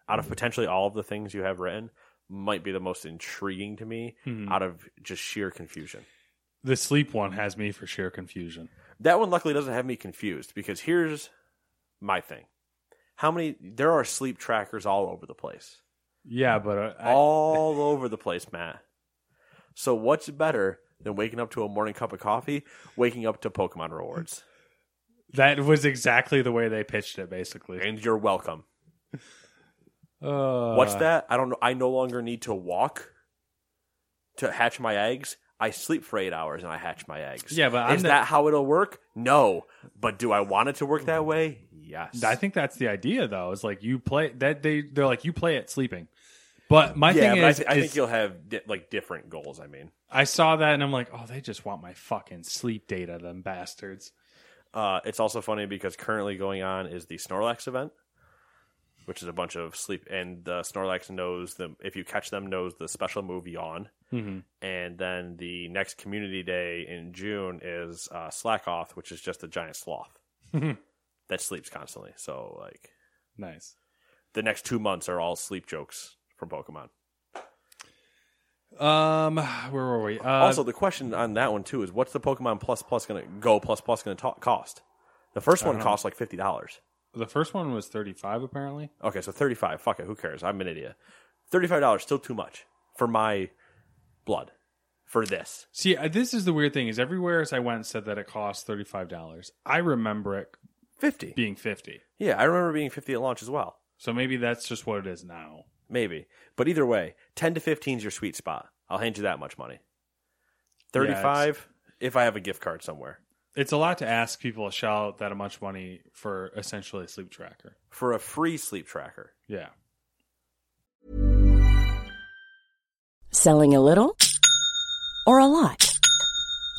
out of potentially all of the things you have written, might be the most intriguing to me. Mhm. Out of just sheer confusion. the sleep one has me for sheer confusion. That one luckily doesn't have me confused because here's my thing. How many there are sleep trackers all over the place. Yeah, but uh, I, all over the place, Matt. So what's better than waking up to a morning cup of coffee, waking up to Pokemon rewards? that was exactly the way they pitched it. Basically, And you're welcome. uh, What's that? I don't know. I no longer need to walk to hatch my eggs. I sleep for eight hours and I hatch my eggs. Yeah, but I'm is the- that how it'll work? No. But do I want it to work that way? Yes. I think that's the idea, though. Is like you play that they they're like you play it sleeping. But my yeah, thing but is, I, thi- I is think you'll have di- like different goals. I mean, I saw that and I'm like, oh, they just want my fucking sleep data, them bastards. Uh, it's also funny because currently going on is the Snorlax event, which is a bunch of sleep, and the Snorlax knows them. If you catch them, knows the special move Yawn. Mm-hmm. And then the next Community Day in June is uh, Slakoth, which is just a giant sloth that sleeps constantly. So like Nice. the next two months are all sleep jokes from Pokemon. Um, where were we? Uh, also, the question on that one too is what's the Pokemon Plus Plus going to go Plus Plus going to cost? The first one know. costs like fifty dollars. the first one was 35 apparently. Okay, so thirty-five. Fuck it. Who cares? I'm an idiot. Thirty-five dollars still too much for my blood for this. See, this is the weird thing is everywhere as I went said that it cost $35. I remember it Fifty. being 50. Yeah, I remember being fifty at launch as well. So maybe that's just what it is now. Maybe. But either way, 10 to 15 is your sweet spot. I'll hand you that much money. 35 if I have a gift card somewhere. It's a lot to ask people to shell out that much money for essentially a sleep tracker. For a free sleep tracker. Yeah. Selling a little or a lot?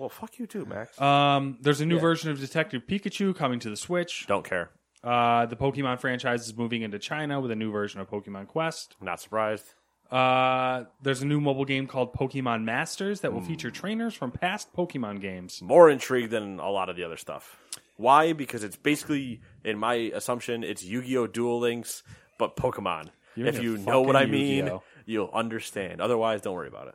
Well, fuck you too, Max. Um, there's a new version of Detective Pikachu coming to the Switch. Don't care. Uh, the Pokemon franchise is moving into China with a new version of Pokemon Quest. Not surprised. Uh, there's a new mobile game called Pokemon Masters that will feature trainers from past Pokemon games. More intrigued than a lot of the other stuff. Why? Because it's basically, in my assumption, it's Yu-Gi-Oh! Duel Links, but Pokemon. You're if into you know what I fucking mean, Yu-Gi-Oh. you'll understand. Otherwise, don't worry about it.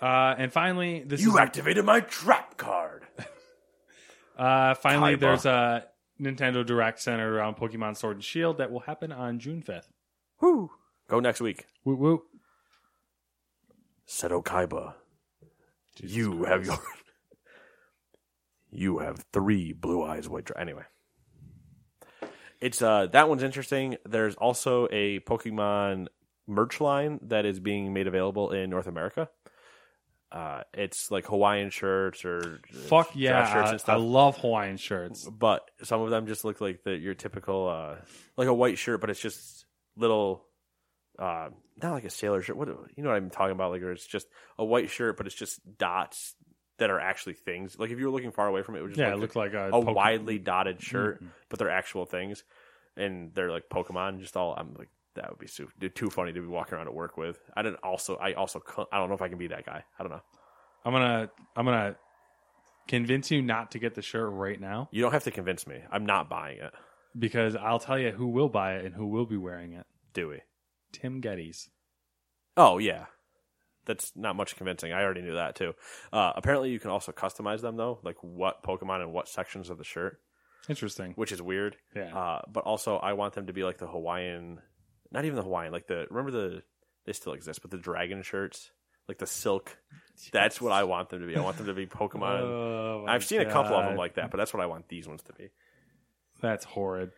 Uh, and finally, this You is activated my trap card. uh, finally Kaiba. there's a Nintendo Direct centered around Pokemon Sword and Shield that will happen on June 5th. Woo! Go next week. Woo woo. Seto Kaiba. you have your. you have three blue eyes, white. Dra- anyway, it's uh that one's interesting. There's also a Pokemon merch line that is being made available in North America. Uh, it's like Hawaiian shirts or Fuck yeah, shirts I, I love Hawaiian shirts. but some of them just look like the your typical uh like a white shirt, but it's just little uh not like a sailor shirt. What you know what I'm talking about? Like or it's just a white shirt, but it's just dots that are actually things. Like if you were looking far away from it, it would just Yeah, look it looked like a a widely dotted shirt, Mm-hmm. but they're actual things, and they're like Pokemon. Just all I'm like that would be so, too funny to be walking around at work with. I didn't also I also I don't know if I can be that guy. I don't know. I'm gonna I'm gonna convince you not to get the shirt right now You don't have to convince me. I'm not buying it. because I'll tell you who will buy it and who will be wearing it. Dewey. Tim Gettys. Oh yeah, that's not much convincing. I already knew that too. Uh, apparently, you can also customize them though, like what Pokemon and what sections of the shirt, Interesting. which is weird. Yeah. Uh, but also, I want them to be like the Hawaiian, not even the Hawaiian, like the remember the they still exist, but the dragon shirts, like the silk. That's what I want them to be. I want them to be Pokemon. Oh, I've seen a couple of them like that, but that's what I want these ones to be. That's horrid.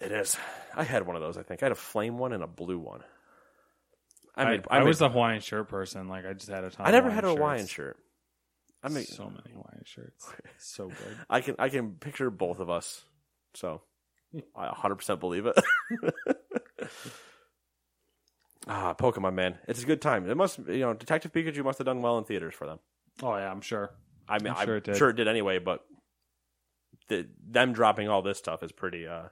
It is. I had one of those. I think I had a flame one and a blue one. I I, made, I, I, made, was a Hawaiian shirt person. Like I just had a ton. I never had a Hawaiian Hawaiian shirt. I mean, so many Hawaiian shirts. So good. I can I can picture both of us, so I 100 percent believe it. Ah, Pokemon man, it's a good time. It must, you know, Detective Pikachu must have done well in theaters for them. Oh yeah, I'm sure. I mean, I'm I'm sure it did. sure it did anyway, but the, them dropping all this stuff is pretty, uh,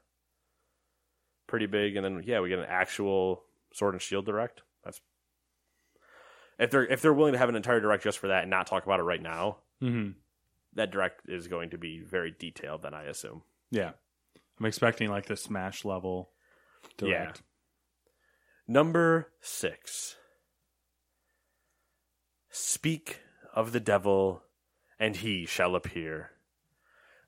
pretty big. And then yeah, we get an actual Sword and Shield direct. That's if they're if they're willing to have an entire direct just for that and not talk about it right now. hmm That direct is going to be very detailed. Then I assume. Yeah, I'm expecting like the Smash level. Direct. Number six. Speak of the devil, and he shall appear.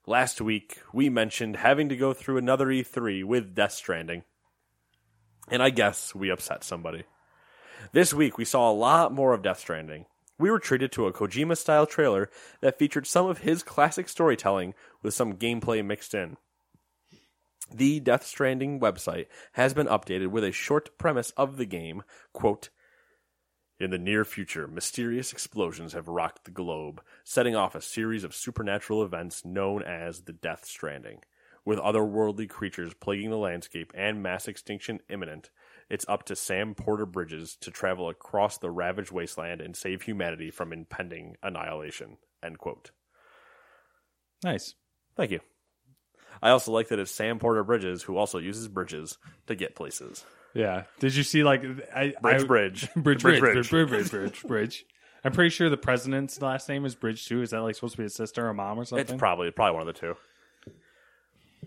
Last week, we mentioned having to go through another E3 with Death Stranding. And I guess we upset somebody. This week, we saw a lot more of Death Stranding. We were treated to a Kojima style trailer that featured some of his classic storytelling with some gameplay mixed in. The Death Stranding website has been updated with a short premise of the game. Quote, in the near future, mysterious explosions have rocked the globe, setting off a series of supernatural events known as the Death Stranding. With otherworldly creatures plaguing the landscape and mass extinction imminent, it's up to Sam Porter Bridges to travel across the ravaged wasteland and save humanity from impending annihilation. End quote. Nice. Thank you. I also like that it's Sam Porter Bridges who also uses bridges to get places. Yeah. Did you see like I Bridge, I- bridge. bridge, Bridge, bridge, bridge. bridge, bridge, bridge. I'm pretty sure the president's last name is Bridge too. Is that like supposed to be a sister or a mom or something? It's probably probably one of the two.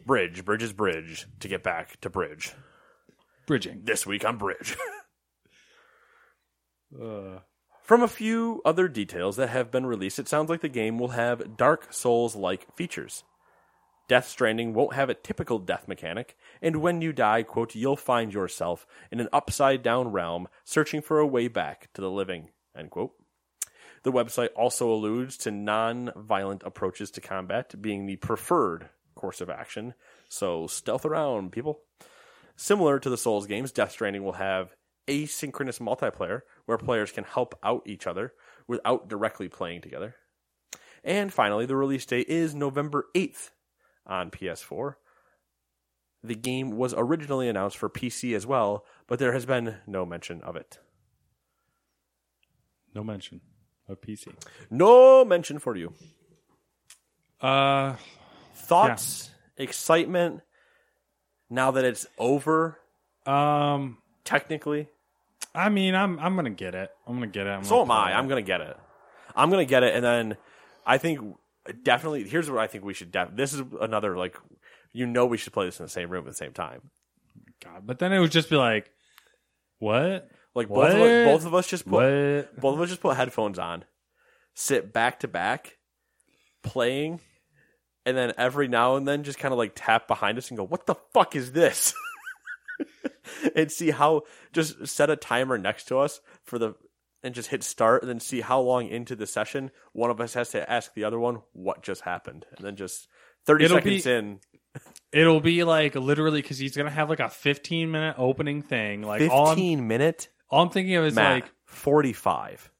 Bridge, bridge is bridge to get back to bridge. bridging. This week on bridge. Uh, From a few other details that have been released, it sounds like the game will have Dark Souls like features. Death Stranding won't have a typical death mechanic, and when you die, quote, you'll find yourself in an upside down realm searching for a way back to the living, end quote. The website also alludes to non violent approaches to combat being the preferred course of action, so stealth around, people. Similar to the Souls games, Death Stranding will have asynchronous multiplayer where players can help out each other without directly playing together. And finally, the release date is November 8th on PS4. The game was originally announced for PC as well, but there has been no mention of it. no mention of PC. No mention for you. Uh, Thoughts, excitement, now that it's over, um, technically? I mean, I'm I'm gonna get it. I'm gonna get it. I'm So am I. it. I'm gonna get it. I'm gonna get it, and then I think definitely. Here's what I think we should. Def- this is another like, you know, we should play this in the same room at the same time. God, but then it would just be like, what? Like both of, us, both of us just put What? both of us just put headphones on, sit back to back, playing, and then every now and then just kind of like tap behind us and go, "What the fuck is this?" and see how just set a timer next to us for the and just hit start and then see how long into the session one of us has to ask the other one what just happened. And then just 30 It'll seconds be- in. It'll be like literally because he's gonna have like a 15 minute opening thing. Like all 15 minute? all I'm thinking of is Matt, like 45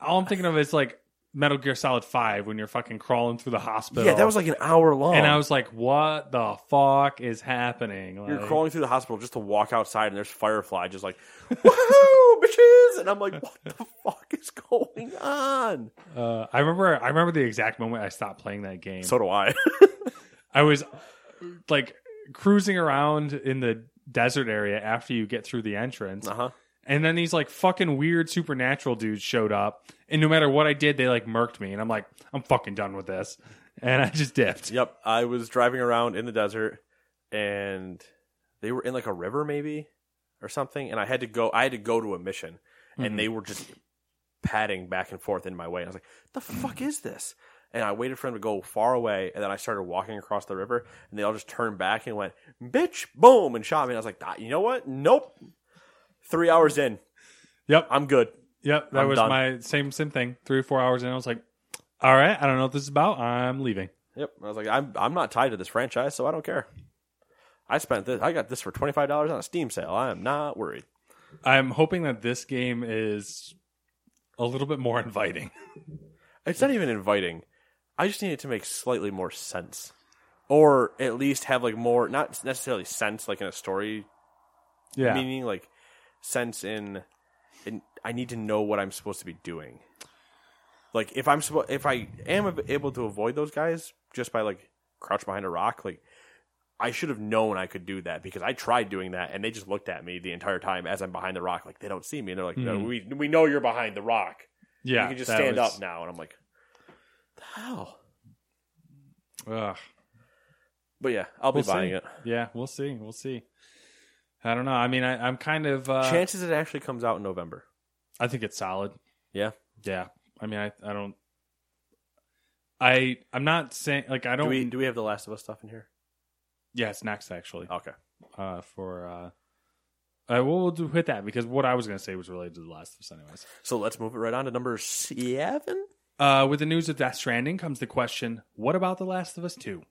all I'm thinking of is like Metal Gear Solid Five when you're fucking crawling through the hospital. yeah that was like an hour long and I was like, what the fuck is happening? You're crawling through the hospital just to walk outside, and there's Firefly just like, woohoo, bitches! And I'm like, what the fuck is going on? Uh, I remember. I remember the exact moment I stopped playing that game. So do I. I was like cruising around in the desert area after you get through the entrance, uh huh. And then these like fucking weird supernatural dudes showed up, and no matter what I did, they like murked me, and I'm like, I'm fucking done with this, and I just dipped. Yep. I was driving around in the desert, and they were in like a river, maybe or something, and I had to go. I had to go to a mission, and they were just padding back and forth in my way. I was like, "The fuck is this?" And I waited for them to go far away, and then I started walking across the river, and they all just turned back and went, "Bitch!" Boom, and shot me. And I was like, "Ah, "You know what? Nope." Three hours in, Yep, I'm good. yep. That I'm was done. my same same thing. Three or four hours in, I was like, all right, I don't know what this is about. I'm leaving. Yep. I was like, I'm I'm not tied to this franchise, so I don't care. I spent this. I got this for twenty five dollars on a Steam sale. I am not worried. I'm hoping that this game is a little bit more inviting. It's not even inviting. I just need it to make slightly more sense, or at least have like more, not necessarily sense like in a story Yeah, meaning, like sense in, in I need to know what I'm supposed to be doing. Like if I'm supposed if I am able to avoid those guys just by like crouch behind a rock, like I should have known I could do that because I tried doing that and they just looked at me the entire time as I'm behind the rock, like they don't see me. And they're like, no, hmm. we we know you're behind the rock. Yeah, you can just stand was- up now. And I'm like, the hell. Ugh. But yeah, I'll be We'll see. buying it. Yeah, we'll see. We'll see. I don't know. I mean, I, I'm kind of. Uh, Chances it actually comes out in November. I think it's solid. Yeah. Yeah. I mean, I, I don't. I I'm not saying like I don't. Do we do we have the Last of Us stuff in here? yeah, it's next actually. Okay. Uh, for uh, uh, we'll, we'll do hit that because what I was going to say was related to the Last of Us, anyways. So let's move it right on to number seven. Uh, with the news of Death Stranding comes the question: What about The Last of Us Two?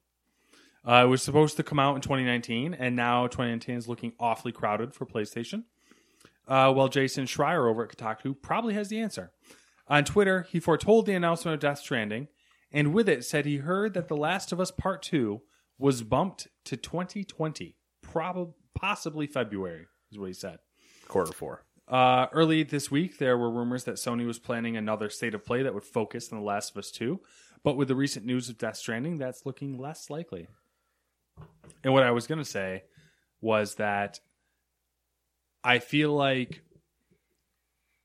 Uh, it was supposed to come out in 2019, and now 2019 is looking awfully crowded for PlayStation. Uh, well, Jason Schreier over at Kotaku probably has the answer. On Twitter, he foretold the announcement of Death Stranding, and with it said he heard that The Last of Us Part Two was bumped to 2020, probably possibly February, is what he said. Quarter four. Uh, early this week, there were rumors that Sony was planning another state of play that would focus on The Last of Us 2. But with the recent news of Death Stranding, that's looking less likely. And what I was going to say was that I feel like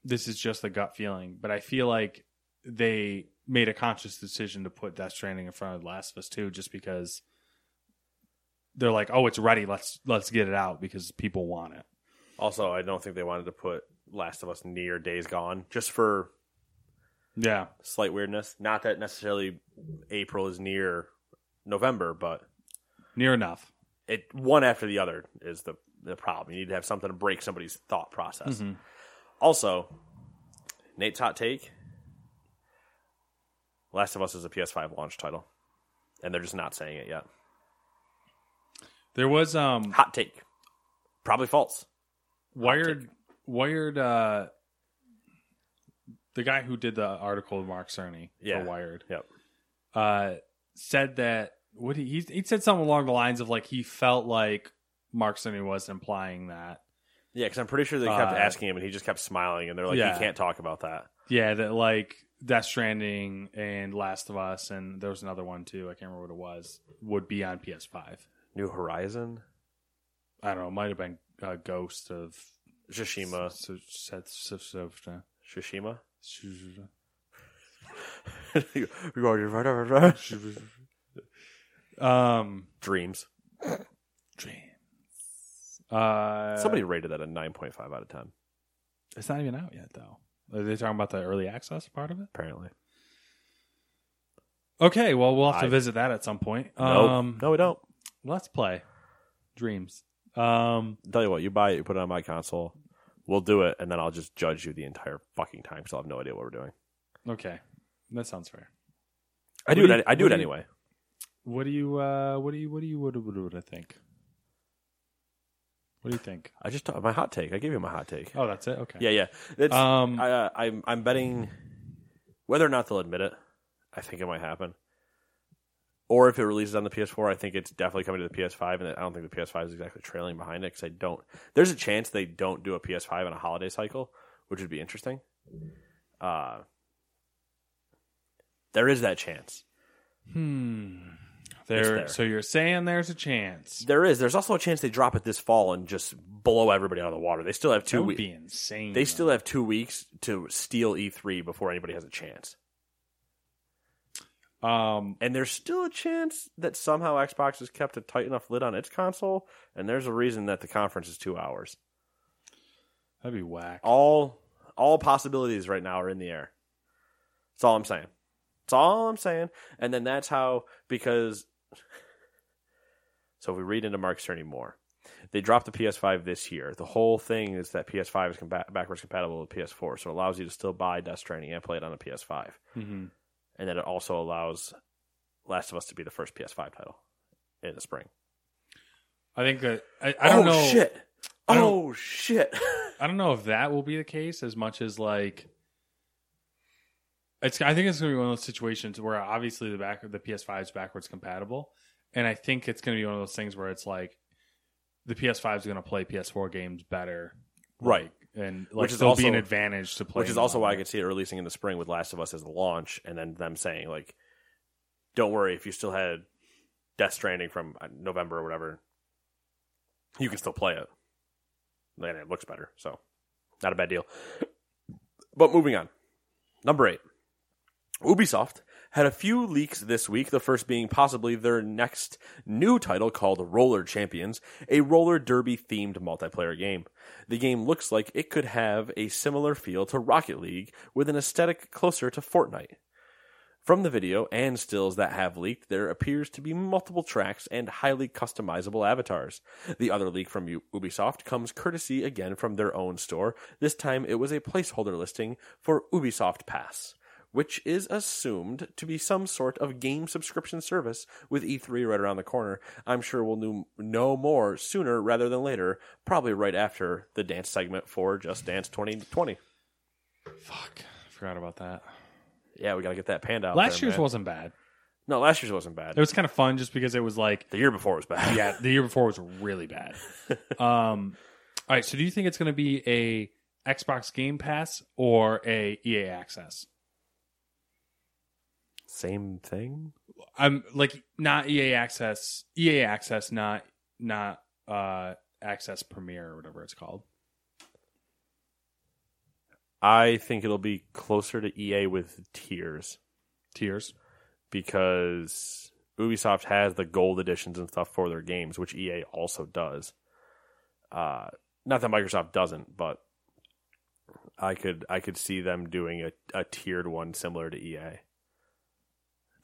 this is just a gut feeling, but I feel like they made a conscious decision to put Death Stranding in front of Last of Us 2 just because they're like, "Oh, it's ready. Let's let's get it out because people want it." Also, I don't think they wanted to put Last of Us near Days Gone just for Yeah. slight weirdness. Not that necessarily April is near November, but Near enough. it one after the other is the the problem. You need to have something to break somebody's thought process. Also, Nate's hot take: Last of Us is a PS5 launch title, and they're just not saying it yet. There was um Hot take, probably false. Wired Wired uh the guy who did the article Mark Cerny Yeah. for Wired Yep. uh said that what he, he said something along the lines of like he felt like Mark Cerny was implying that. Yeah, because I'm pretty sure they kept Uh, asking him, and he just kept smiling, and they're like, Yeah. "You can't talk about that." yeah that like Death Stranding and Last of Us and there was another one too I can't remember what it was would be on PS5 New Horizon, I don't know it might have been uh, Ghost of Tsushima, so, so, so, so, so, Tsushima. Um Dreams. dreams uh Somebody rated that a 9.5 out of 10. It's not even out yet, though. Are they talking about the early access part of it? Apparently. Okay, well, we'll have to I- visit that at some point. Nope. Um, no, we don't. Let's play Dreams. Um, tell you what, you buy it, you put it on my console. We'll do it, and then I'll just judge you the entire fucking time because I'll have no idea what we're doing. okay, that sounds fair. I What do do it. I do it anyway. What do you? Uh, what do you? What do you? What do, what do, what do I think? What do you think? I just my hot take. I gave you my hot take. Oh, that's it. Okay. Yeah, yeah. It's, Um, I, uh, I'm I'm betting whether or not they'll admit it. I think it might happen. Or if it releases on the PS4, I think it's definitely coming to the PS5, and I don't think the PS5 is exactly trailing behind it because I don't. There's a chance they don't do a PS5 on a holiday cycle, which would be interesting. Uh, there is that chance. Hmm. There, there. So you're saying there's a chance? There is. There's also a chance they drop it this fall and just blow everybody out of the water. They still have two weeks. be insane. They though. still have two weeks to steal E3 before anybody has a chance. Um, And there's still a chance that somehow Xbox has kept a tight enough lid on its console, and there's a reason that the conference is two hours. that'd be whack. All all possibilities right now are in the air. That's all I'm saying. That's all I'm saying. And then that's how because so if we read into Mark Cerny more, they dropped the PS5 this year. The whole thing is that PS5 is compa- backwards compatible with PS4, so it allows you to still buy Death Stranding and play it on a PS5. hmm and then it also allows Last of Us to be the first PS5 title in the spring. I think that I, I don't oh, know. Shit! I don't- Oh shit! I don't know if that will be the case as much as like it's. I think it's going to be one of those situations where obviously the back the PS5 is backwards compatible, and I think it's going to be one of those things where it's like the PS5 is going to play PS4 games better Like, and like Which is there'll be an advantage to play. Which is also why I could see it releasing in the spring with Last of Us as the launch, and then them saying like, "Don't worry, if you still had Death Stranding from uh, November or whatever, you can still play it." And it looks better, so not a bad deal. But moving on, number eight, Ubisoft had a few leaks this week. The first being possibly their next new title called Roller Champions, a roller derby themed multiplayer game. The game looks like it could have a similar feel to Rocket League with an aesthetic closer to Fortnite. From the video and stills that have leaked, there appears to be multiple tracks and highly customizable avatars. The other leak from Ubisoft comes courtesy again from their own store. This time it was a placeholder listing for Ubisoft Pass, which is assumed to be some sort of game subscription service with E3 right around the corner. I'm sure we'll know more sooner rather than later, probably right after the dance segment for Just Dance 2020. Fuck, I forgot about that. Yeah, we got to get that panda out Last there, year's man. wasn't bad. No, last year's wasn't bad. It was kind of fun just because it was like the year before was bad. yeah, the year before was really bad. um, all right, so do you think it's going to be a Xbox Game Pass or a EA Access? Same thing. I'm like not EA Access, EA Access, not not uh Access Premier or whatever it's called. I think it'll be closer to EA with tiers Tiers. because Ubisoft has the gold editions and stuff for their games, which EA also does. Uh, not that Microsoft doesn't, but I could I could see them doing a, a tiered one similar to EA.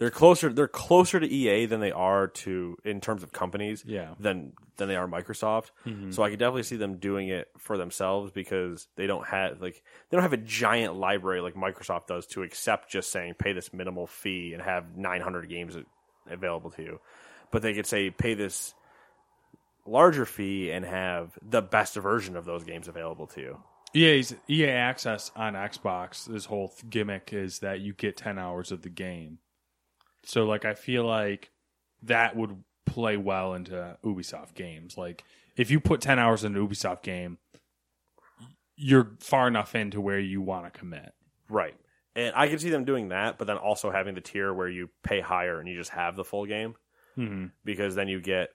They're closer. They're closer to EA than they are to in terms of companies. Yeah. Than than they are Microsoft. Mm-hmm. So I could definitely see them doing it for themselves because they don't have like they don't have a giant library like Microsoft does to accept just saying pay this minimal fee and have 900 games available to you. But they could say pay this larger fee and have the best version of those games available to you. EA's EA Access on Xbox. This whole th- gimmick is that you get ten hours of the game. So like I feel like that would play well into Ubisoft games. Like if you put ten hours into an Ubisoft game, you're far enough into where you want to commit. Right. And I can see them doing that, but then also having the tier where you pay higher and you just have the full game. Mm-hmm. Because then you get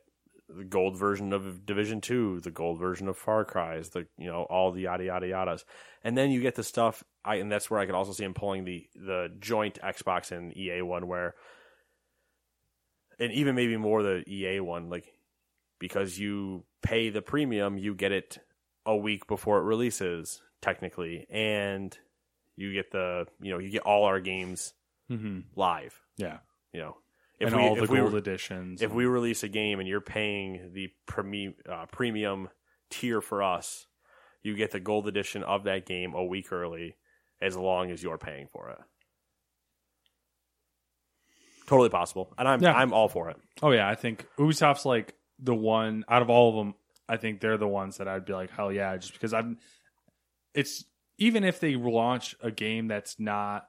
the gold version of Division Two, the gold version of Far Cry's, the you know all the yada yada yadas, and then you get the stuff. I and that's where I could also see him pulling the the joint Xbox and EA one, where, and even maybe more the EA one, like because you pay the premium, you get it a week before it releases technically, and you get the you know you get all our games Mm-hmm. live. Yeah, You know, and all the if we gold were- editions. if we release a game and you're paying the premi- uh, premium tier for us, you get the gold edition of that game a week early, as long as you're paying for it. Totally possible, and I'm Yeah. I'm all for it. oh yeah, I think Ubisoft's like the one out of all of them. I think they're the ones that I'd be like hell yeah, just because I'm. It's even if they launch a game that's not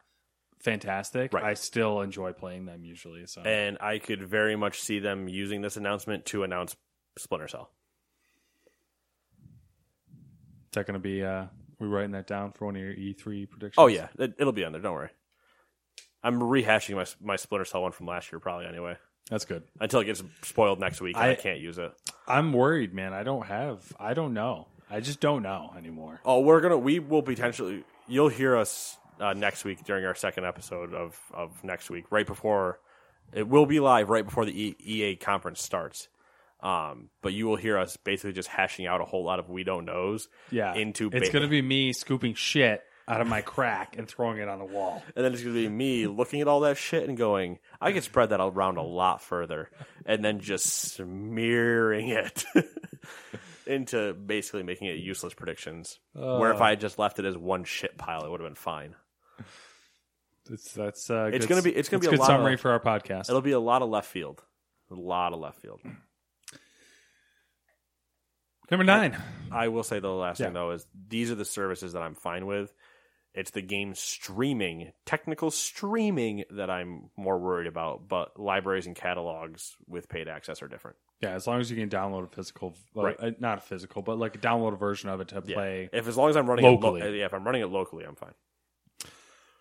fantastic, Right. I still enjoy playing them usually. So And I could very much see them using this announcement to announce Splinter Cell. is that going to be? uh we writing that down for one of your E3 predictions? Oh yeah, it, it'll be on there. Don't worry. I'm rehashing my my Splinter Cell one from last year, probably anyway. that's good. Until it gets spoiled next week, and I, I- can't use it. I'm worried, man. I don't have. I don't know. I just don't know anymore. Oh, we're gonna. We will potentially. You'll hear us uh, next week during our second episode of of next week, right before it will be live, right before the e- EA conference starts. Um, but you will hear us basically just hashing out a whole lot of we don't knows. Yeah, Into it's ba- going to be me scooping shit out of my crack and throwing it on the wall. and then it's gonna be me looking at all that shit and going, I could spread that around a lot further, and then just smearing it. Into basically making it useless predictions. Where if I had just left it as one shit pile, it would have been fine. It's that's uh, It's good- gonna be- it's gonna be a good lot summary of- for our podcast. It'll be a lot of left field. A lot of left field. Number nine. I will say the last Yeah. thing though is these are the services that I'm fine with. It's the game streaming, technical streaming that I'm more worried about. But libraries and catalogs with paid access are different. Yeah, as long as you can download a physical, Right. uh, not a physical, but like a download version of it to Yeah. play. If as long as I'm running It locally. lo- yeah, if I'm running it locally, I'm fine.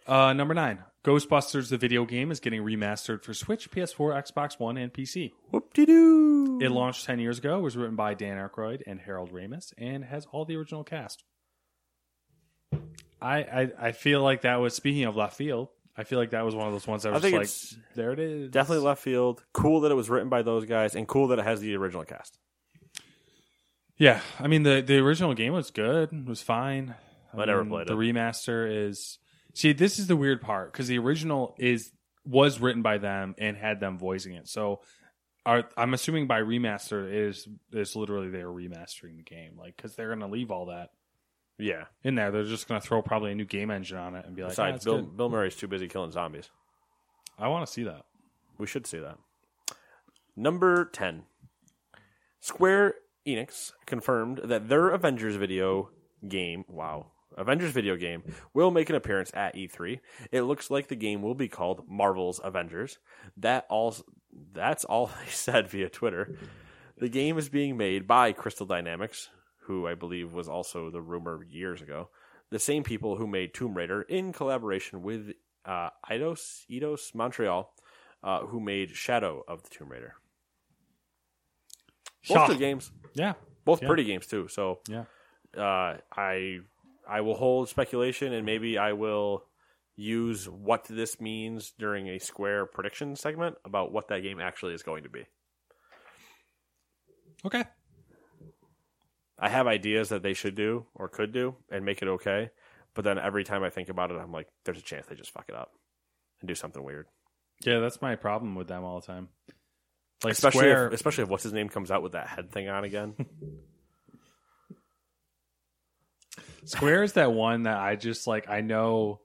Uh, number nine, Ghostbusters the video game is getting remastered for Switch, PS4, Xbox One, and PC. Whoop de doo. It launched ten years ago, was written by Dan Aykroyd and Harold Ramis, and has all the original cast. I, I I feel like that was speaking of left field. I feel like that was one of those ones that I was think like, it's there it is, Definitely left field. Cool that it was written by those guys, and cool that it has the original cast. Yeah, I mean the the original game was good, it was fine. I never mean, played the it. The remaster is see this is the weird part because the original is was written by them and had them voicing it. So, are, I'm assuming by remaster is is literally they're remastering the game, like because they're gonna leave all that Yeah. in there. They're just gonna throw probably a new game engine on it and be like, Besides, "Ah, Bill, good." Bill Murray's too busy killing zombies. I want to see that. We should see that. Number 10. Square Enix confirmed that their Avengers video game, wow, Avengers video game will make an appearance at E3. It looks like the game will be called Marvel's Avengers. That all that's all they said via Twitter. The game is being made by Crystal Dynamics, who I believe was also the rumor years ago. The same people who made Tomb Raider in collaboration with uh, Eidos, Eidos Montreal, uh, who made Shadow of the Tomb Raider. Both Shaw. good games, Yeah, both Yeah. pretty games too. So yeah. uh, I I will hold speculation, and maybe I will use what this means during a Square prediction segment about what that game actually is going to be. Okay. I have ideas that they should do or could do and make it okay, but then every time I think about it, I'm like, there's a chance they just fuck it up and do something weird. Yeah, that's my problem with them all the time. Like especially Square, if, especially if what's his name comes out with that head thing on again. Square is that one that I just like. I know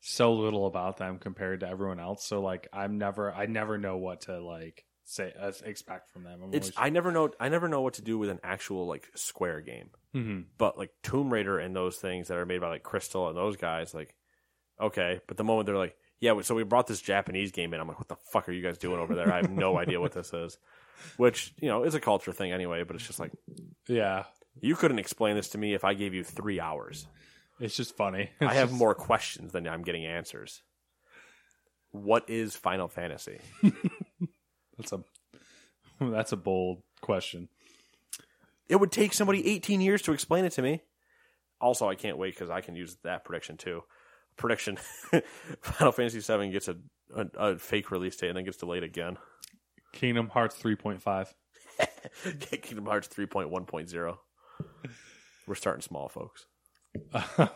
so little about them compared to everyone else. So like, I'm never, I never know what to like say, uh, expect from them. I'm it's I never know I never know what to do with an actual like Square game. hmm But like Tomb Raider and those things that are made by like Crystal and those guys, like okay. But the moment they're like, yeah, so we brought this Japanese game in, I'm like, what the fuck are you guys doing over there? I have no idea what this is. Which you know is a culture thing anyway. But it's just like yeah, you couldn't explain this to me if I gave you three hours. it's just funny. I have just- more questions than I'm getting answers. What is Final Fantasy? That's a that's a bold question. It would take somebody 18 years to explain it to me. Also, I can't wait because I can use that prediction too. Prediction: Final Fantasy VII gets a, a, a fake release date and then gets delayed again. Kingdom Hearts 3.5. Kingdom Hearts 3.1.0. We're starting small, folks.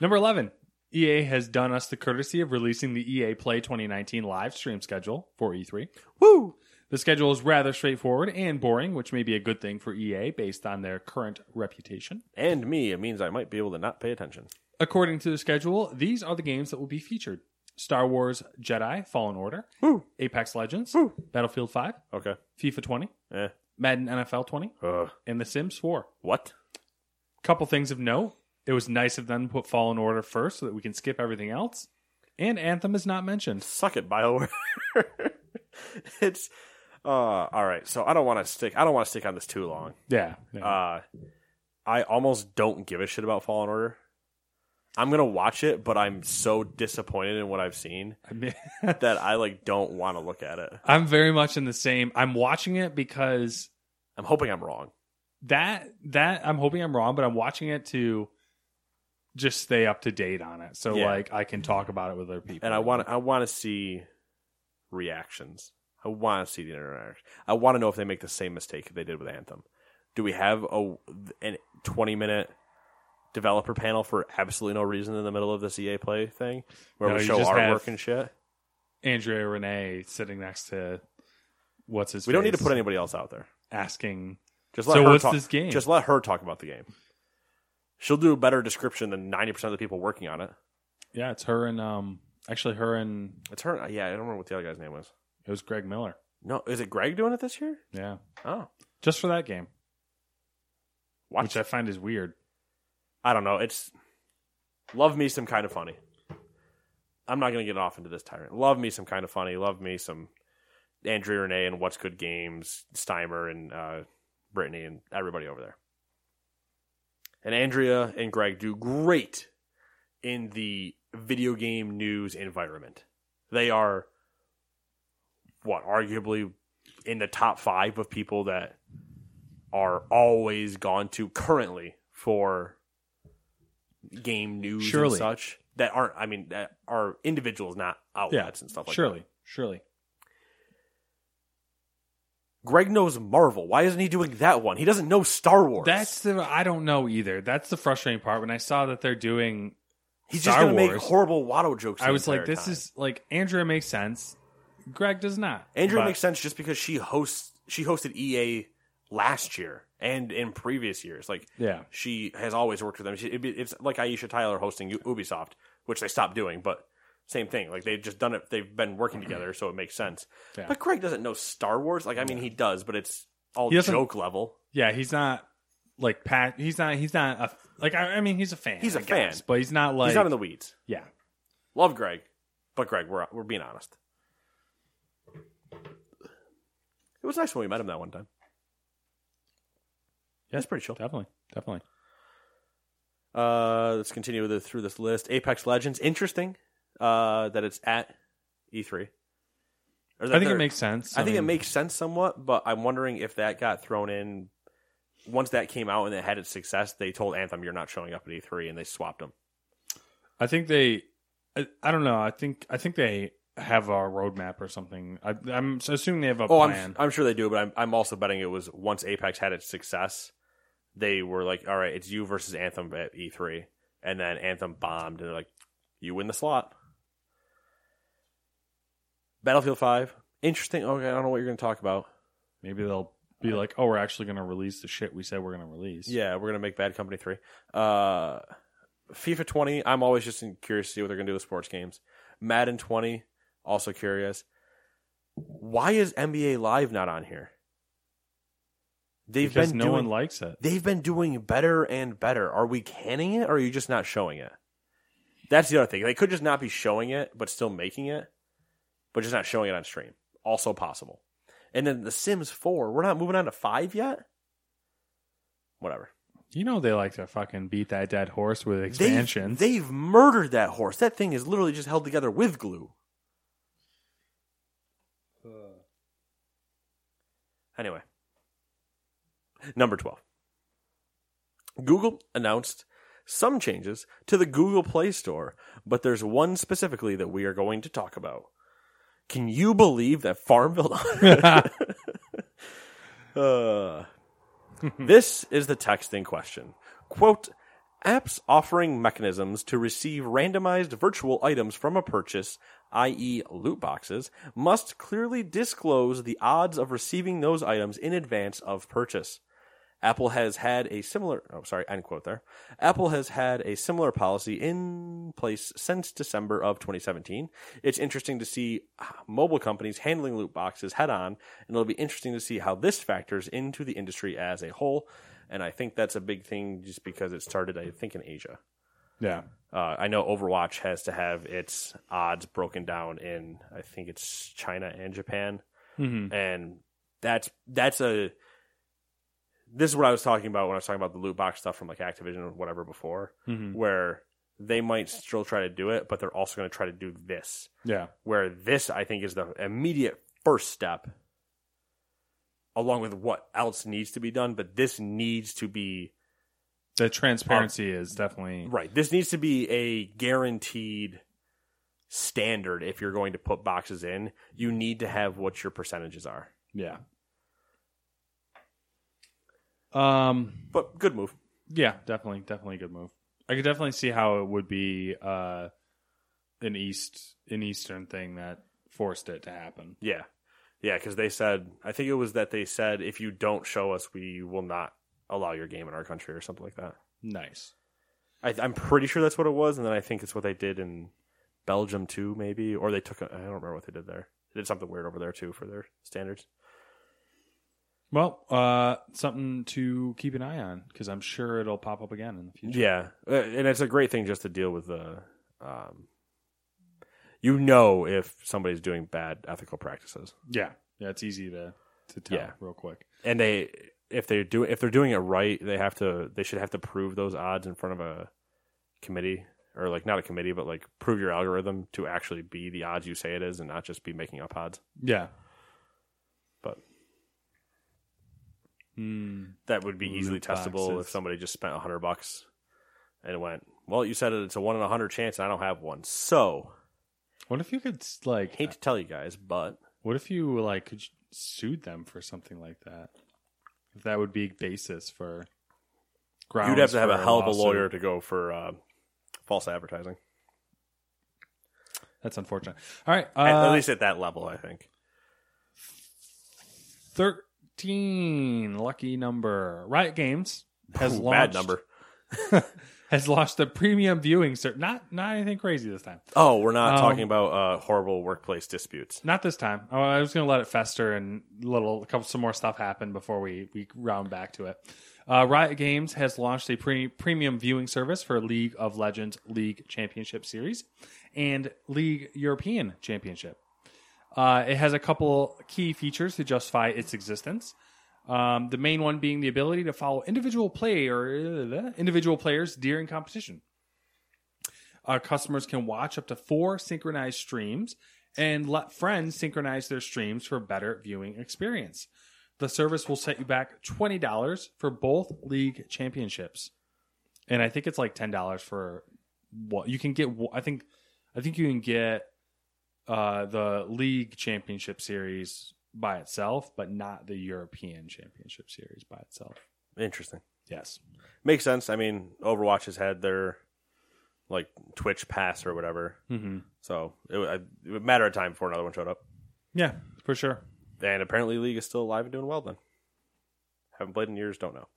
Number 11. EA has done us the courtesy of releasing the EA Play 2019 live stream schedule for E3. Woo! The schedule is rather straightforward and boring, which may be a good thing for EA based on their current reputation. And me, it means I might be able to not pay attention. According to the schedule, these are the games that will be featured Star Wars Jedi Fallen Order, Woo! Apex Legends, Woo. Battlefield 5, Okay. FIFA 20, Eh. Madden NFL 20, Ugh. and The Sims 4. What? Couple things of note. It was nice of them to put Fallen Order first so that we can skip everything else. And Anthem is not mentioned. Suck it, Bioware. it's uh all right. So I don't want to stick. I don't want to stick on this too long. Yeah. yeah. Uh, I almost don't give a shit about Fallen Order. I'm gonna watch it, but I'm so disappointed in what I've seen I mean, that I like don't want to look at it. I'm very much in the same. I'm watching it because I'm hoping I'm wrong. that that I'm hoping I'm wrong, but I'm watching it to just stay up to date on it. So Yeah. like I can talk about it with other people. and I want I want to see reactions. I want to see the interaction. I want to know if they make the same mistake they did with Anthem. Do we have a an twenty minute developer panel for absolutely no reason in the middle of this EA Play thing where No, we show artwork and shit? Andrea Rene sitting next to what's his We don't need to put anybody else out there. asking Just let So her what's talk, this game? Just let her talk about the game. She'll do a better description than ninety percent of the people working on it. Yeah, it's her and um actually her and It's her. Yeah, I don't remember what the other guy's name was. it was Greg Miller. No, is it Greg doing it this year? Yeah. Oh, Just for that game. watch. Which I find is weird. I don't know. It's Love me some kind of funny. I'm not going to get off into this tyrant. Love me some kind of funny. Love me some Andrea Rene and What's Good Games, Steimer and uh, Brittany and everybody over there. And Andrea and Greg do great in the video game news environment. They are what arguably in the top five of people that are always gone to currently for game news and such that aren't I mean that are individuals not outlets and stuff like surely, that. surely. Greg knows Marvel. Why isn't he doing that one? He doesn't know Star Wars. That's the I don't know either. That's the frustrating part. When I saw that they're doing, He's Star just going to make horrible Watto jokes. I was like, this time. is like Andrea makes sense. Greg does not. Andrea But- makes sense just because she hosts she hosted EA last year and in previous years. Like Yeah. she has always worked with them. She, it'd be- it's like Aisha Tyler hosting Ubisoft, which they stopped doing, but same thing. Like they've just done it. They've been working together, so it makes sense. Yeah. But Greg doesn't know Star Wars. Like I mean, he does, but it's all joke level. Yeah, he's not like Pat. He's not. He's not a like. I, I mean, he's a fan. He's a I guess, fan. but he's not like. He's not in the weeds. Yeah. Love Greg, but Greg, we're we're being honest. It was nice when we met him that one time. Yeah, it's pretty chill. Definitely, definitely. Uh, let's continue with it through this list. Apex Legends, interesting. Uh, that it's at E3. Or I think it makes sense. I, I think it makes sense somewhat, but I'm wondering if that got thrown in once that came out and it had its success. They told Anthem, "You're not showing up at E3," and they swapped them. I think they. I, I don't know. I think. I think they have a roadmap or something. I, I'm assuming they have a Oh, plan. I'm I'm sure they do, but I'm I'm also betting it was once Apex had its success, they were like, "All right, it's you versus Anthem at E3," and then Anthem bombed, and they're like, "You win the slot." Battlefield Five, interesting. Okay, I don't know what you're going to talk about. Maybe they'll be like, "Oh, we're actually going to release the shit we said we're going to release." Yeah, we're gonna make Bad Company three. Uh, FIFA twenty. I'm always just curious to see what they're gonna do with sports games. Madden twenty. Also curious. Why is NBA Live not on here? They've because been no doing, one likes it. They've been doing better and better. Are we canning it, or are you just not showing it? That's the other thing. They could just not be showing it, but still making it, but just not showing it on stream. Also possible. And then The Sims four. We're not moving on to five yet. Whatever. You know they like to fucking beat that dead horse with They've, expansions. they've murdered that horse. That thing is literally just held together with glue. Anyway, number 12. Google announced some changes to the Google Play Store, but there's one specifically that we are going to talk about. Can you believe that Farmville? uh, this is the text in question. Quote, apps offering mechanisms to receive randomized virtual items from a purchase, i.e., loot boxes, must clearly disclose the odds of receiving those items in advance of purchase. Apple has had a similar, oh, sorry, end quote there. Apple has had a similar policy in place since December of 2017. It's interesting to see mobile companies handling loot boxes head on, and it'll be interesting to see how this factors into the industry as a whole. And I think that's a big thing just because it started, I think, in Asia. yeah. Uh, I know Overwatch has to have its odds broken down in, I think it's China and Japan Mhm. and that's that's a this is what I was talking about when I was talking about the loot box stuff from like Activision or whatever before, Mhm. where they might still try to do it, but they're also going to try to do this. Yeah. Where this, I think, is the immediate first step, along with what else needs to be done. But this needs to be The transparency is definitely right. This needs to be a guaranteed standard. If you're going to put boxes in, you need to have what your percentages are. Yeah. Um. But good move. Yeah, definitely, definitely a good move. I could definitely see how it would be uh, an east an eastern thing that forced it to happen. Yeah. Yeah, because they said, I think it was that they said, if you don't show us, we will not allow your game in our country or something like that. Nice. I, I'm pretty sure that's what it was, and then I think it's what they did in Belgium too, maybe, or they took. A, I don't remember what they did there. They did something weird over there too for their standards. Well, uh, something to keep an eye on because I'm sure it'll pop up again in the future. Yeah, Uh, and it's a great thing just to deal with the. Um, you know if somebody's doing bad ethical practices, Yeah, yeah, it's easy to to tell Yeah. real quick. and they if they do if they're doing it right, they have to they should have to prove those odds in front of a committee or like not a committee, but like prove your algorithm to actually be the odds you say it is, and not just be making up odds. Yeah. Hmm. that would be easily Loot testable boxes. if somebody just spent a hundred bucks and went. Well, you said it's a one in a hundred chance, and I don't have one. So What if you could like? hate to tell you guys, but What if you like could sued them for something like that? If that would be basis for grounds you'd have to have a hell of a lawyer to go for uh, false advertising. That's unfortunate. All right, at, at uh, least at that level, I think. Thirteen lucky number. Riot Games has Ooh, launched bad number. has launched a premium viewing service. Not not anything crazy this time. Oh, we're not Um, talking about uh, horrible workplace disputes. Not this time. Oh, I was going to let it fester and little a couple some more stuff happen before we we round back to it. Uh, Riot Games has launched a pre- premium viewing service for League of Legends League Championship Series and League European Championship. Uh, it has a couple key features to justify its existence. Um, the main one being the ability to follow individual player individual players during competition. Uh, customers can watch up to four synchronized streams and let friends synchronize their streams for a better viewing experience. The service will set you back twenty dollars for both league championships, and I think it's like ten dollars for what you can get. I think I think you can get uh, the league championship series by itself, but not the European championship series by itself. Interesting. Yes. Makes sense. I mean, Overwatch has had their like Twitch pass or whatever, Mm-hmm. so it would, it would matter of time before another one showed up. Yeah, for sure. And apparently, League is still alive and doing well. Then haven't played in years, don't know.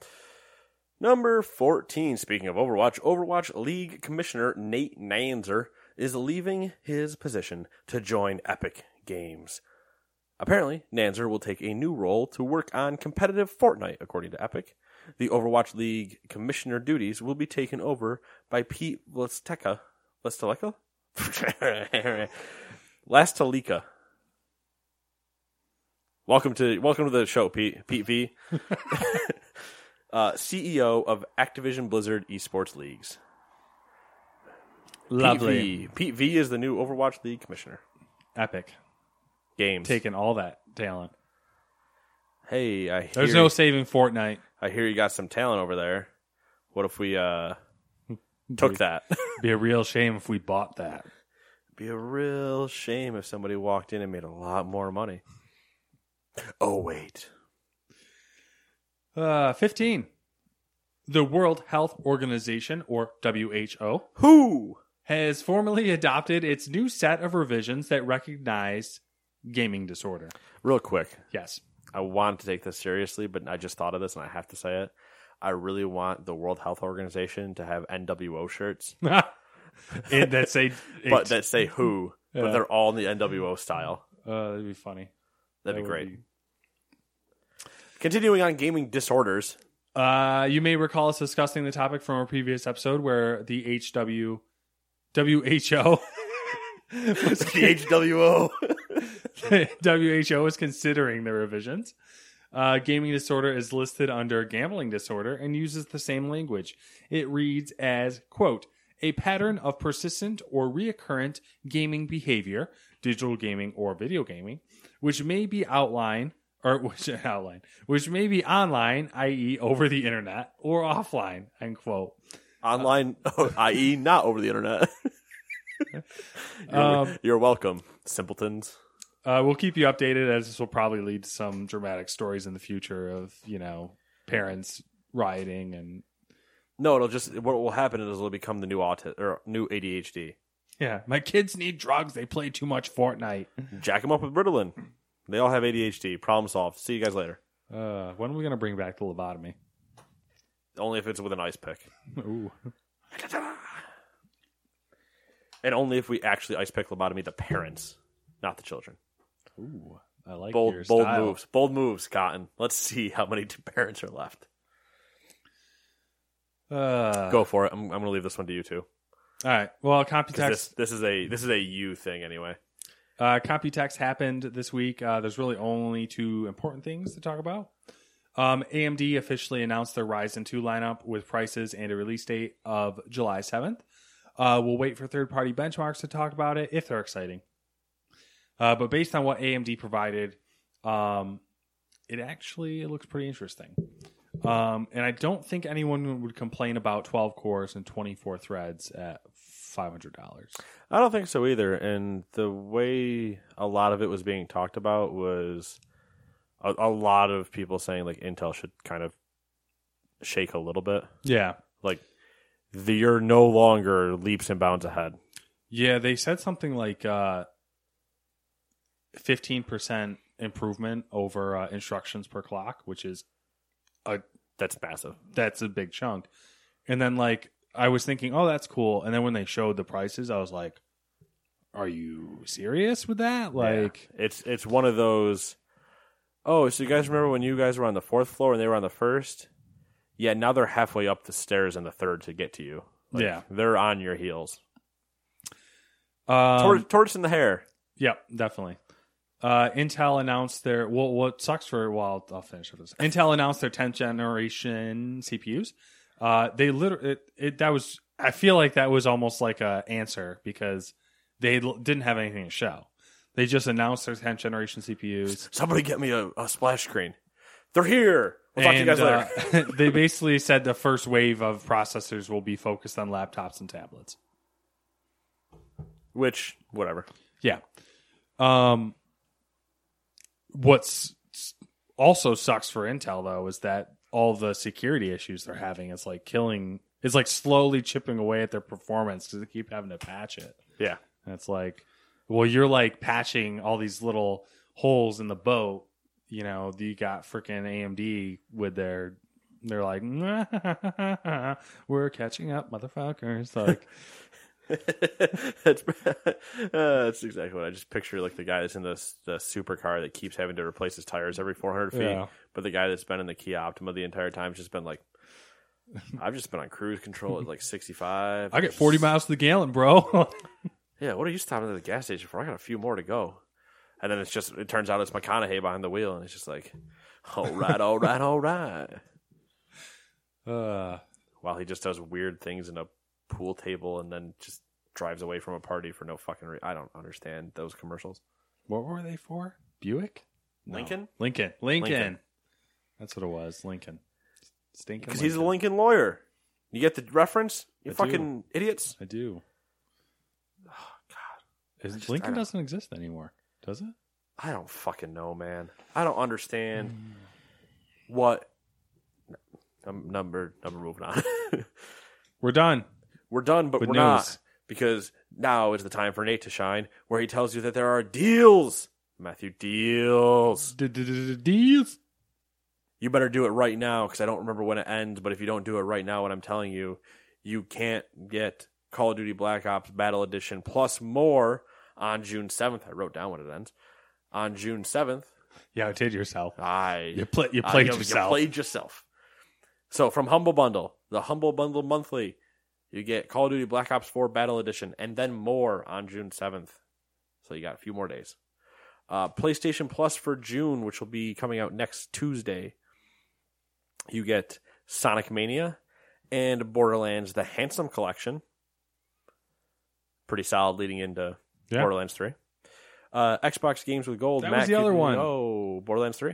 Number fourteen. Speaking of Overwatch, Overwatch League Commissioner Nate Nanzer is leaving his position to join Epic Games. Apparently, Nanzer will take a new role to work on competitive Fortnite, according to Epic. The Overwatch League commissioner duties will be taken over by Pete Lasteka. Lastaleka? Lastalika. Welcome to welcome to the show, Pete. Pete V. uh, CEO of Activision Blizzard Esports Leagues. Lovely. Pete V. Pete V is the new Overwatch League commissioner. Epic. Games. Taking all that talent. Hey, I hear, There's no saving Fortnite. I hear you got some talent over there. What if we uh took that? Be a real shame if we bought that. Be a real shame if somebody walked in and made a lot more money. Oh wait. Uh, 15. The World Health Organization, or WHO, Who? Has formally adopted its new set of revisions that recognize gaming disorder. Real quick. Yes. I want to take this seriously, but I just thought of this and I have to say it. I really want the World Health Organization to have NWO shirts, it, that's a, but that say who, but they're all in the NWO style. uh, that'd be funny. That'd That be great. Continuing on gaming disorders. Uh, you may recall us discussing the topic from a previous episode where the HW WHO was The HWO. WHO is considering the revisions. Uh, gaming disorder is listed under gambling disorder and uses the same language. It reads as, quote, a pattern of persistent or reoccurrent gaming behavior, digital gaming or video gaming, which may be outline or which outline, which may be online, i.e., over the internet, or offline, end quote. Online, i.e., not over the internet. you're, Um, you're welcome, simpletons. Uh, we'll keep you updated as this will probably lead to some dramatic stories in the future of you know parents rioting and No, it'll just what will happen is it'll become the new autism or new ADHD. yeah, my kids need drugs. They play too much Fortnite. Jack them up with Ritalin. They all have ADHD. Problem solved. See you guys later. Uh, when are we gonna bring back the lobotomy? Only if it's with an ice pick, Ooh, and only if we actually ice pick lobotomy the parents, not the children. ooh, I like bold, bold style. moves. Bold moves, Cotton. Let's see how many parents are left. Uh, Go for it. I'm, I'm going to leave this one to you too. All right. Well, Computex This, this is a this is a you thing anyway. Uh, Computex happened this week. Uh, there's really only two important things to talk about. Um, AMD officially announced their Ryzen 2 lineup with prices and a release date of July 7th. Uh, we'll wait for third party benchmarks to talk about it if they're exciting. Uh, but based on what AMD provided, um, it actually it looks pretty interesting. Um, and I don't think anyone would complain about 12 cores and 24 threads at $500. I don't think so either. And the way a lot of it was being talked about was a, a lot of people saying like Intel should kind of shake a little bit. Yeah. Like the, you're no longer leaps and bounds ahead. Yeah, they said something like uh, 15% improvement over uh, instructions per clock, which is a That's massive. that's a big chunk. And then like I was thinking, "Oh, that's cool." And then when they showed the prices, I was like, "Are you serious with that?" Like Yeah. it's it's one of those. Oh, so you guys remember when you guys were on the fourth floor and they were on the first? Yeah, now they're halfway up the stairs in the third to get to you. Like, Yeah. they're on your heels. um, Tor- torch in the hair. Yep, definitely. Uh, Intel announced their well. What sucks for well, I'll finish with this. Intel announced their 10th generation CPUs. Uh, they literally it, it that was. I feel like that was almost like a answer because they l- didn't have anything to show. They just announced their 10th generation CPUs. Somebody get me a, a splash screen. They're here. We'll talk to you guys later. uh, they basically said the first wave of processors will be focused on laptops and tablets. Which, whatever. Yeah. Um, what's also sucks for Intel though is that all the security issues they're having is like killing. It's like slowly chipping away at their performance because they keep having to patch it. Yeah. And it's like, well, you're like patching all these little holes in the boat. You know, you got freaking AMD with their. They're like, we're catching up, motherfuckers. Like, that's, uh, that's exactly what I just picture. Like the guy that's in the the supercar that keeps having to replace his tires every 400 feet, Yeah. but the guy that's been in the Kia Optima the entire time has just been like, I've just been on cruise control at like 65. I get 40 miles to the gallon, bro. Yeah, what are you stopping at the gas station for? I got a few more to go. And then it's just, it turns out it's McConaughey behind the wheel, and it's just like, all right, all right, all right. uh, While he just does weird things in a pool table and then just drives away from a party for no fucking reason. I don't understand those commercials. what were they for? Buick? No. Lincoln? Lincoln. Lincoln. Lincoln. That's what it was. Lincoln. Stinking. Because he's a Lincoln. Lawyer. You get the reference? You I do. fucking idiots. I do. Is, just- Lincoln doesn't exist anymore, does it? I don't fucking know, man. I don't understand hmm. what. Num- Number, number moving on. We're done. We're done, but With we're news. not because now is the time for Nate to shine, where he tells you that there are deals. Matthew, deals. Deals. You better do it right now because I don't remember when it ends. But if you don't do it right now, what I'm telling you, you can't get Call of Duty Black Ops Battle Edition plus more on June 7th. I wrote down when it ends. On June 7th, You outdid yourself. I You play- you I- played you- yourself. You played yourself. So from Humble Bundle, the Humble Bundle monthly, you get Call of Duty Black Ops 4 Battle Edition, and then more on June 7th. So you got a few more days. Uh, PlayStation Plus for June, which will be coming out next Tuesday. You get Sonic Mania and Borderlands: The Handsome Collection. Pretty solid leading into Yeah. Borderlands 3. Uh, Xbox Games with Gold. That Matt, was the other could- one. Oh, Borderlands 3?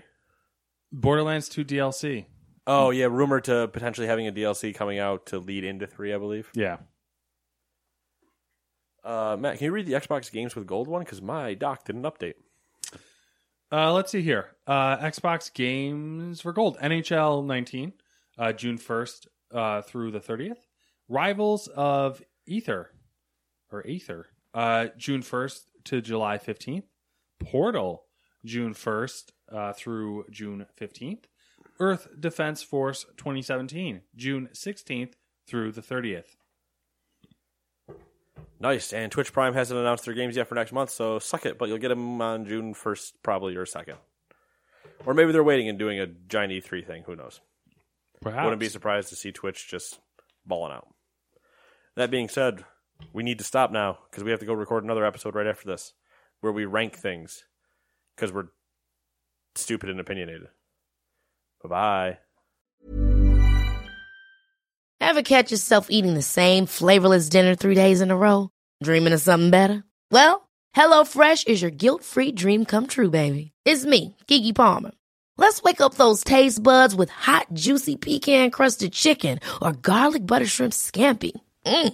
Borderlands 2 DLC. Oh yeah, rumored to potentially having a DLC coming out to lead into three, I believe. Yeah. Uh, Matt, can you read the Xbox Games with Gold one? Because my doc didn't update. Uh, let's see here. Uh, Xbox games for gold. NHL 19, uh, June 1st uh, through the 30th. Rivals of Ether, or Aether, uh, June 1st to July 15th. Portal, June 1st uh, through June 15th. Earth Defense Force 2017, June 16th through the 30th. Nice. And Twitch Prime hasn't announced their games yet for next month, so suck it. But you'll get them on June first, probably or second, or maybe they're waiting and doing a giant E3 thing. Who knows? Perhaps. Wouldn't be surprised to see Twitch just balling out. That being said, we need to stop now because we have to go record another episode right after this where we rank things because we're stupid and opinionated. Bye bye. Ever catch yourself eating the same flavorless dinner three days in a row? Dreaming of something better? Well, HelloFresh is your guilt free dream come true, baby. It's me, Keke Palmer. Let's wake up those taste buds with hot, juicy pecan crusted chicken or garlic butter shrimp scampi. Mm.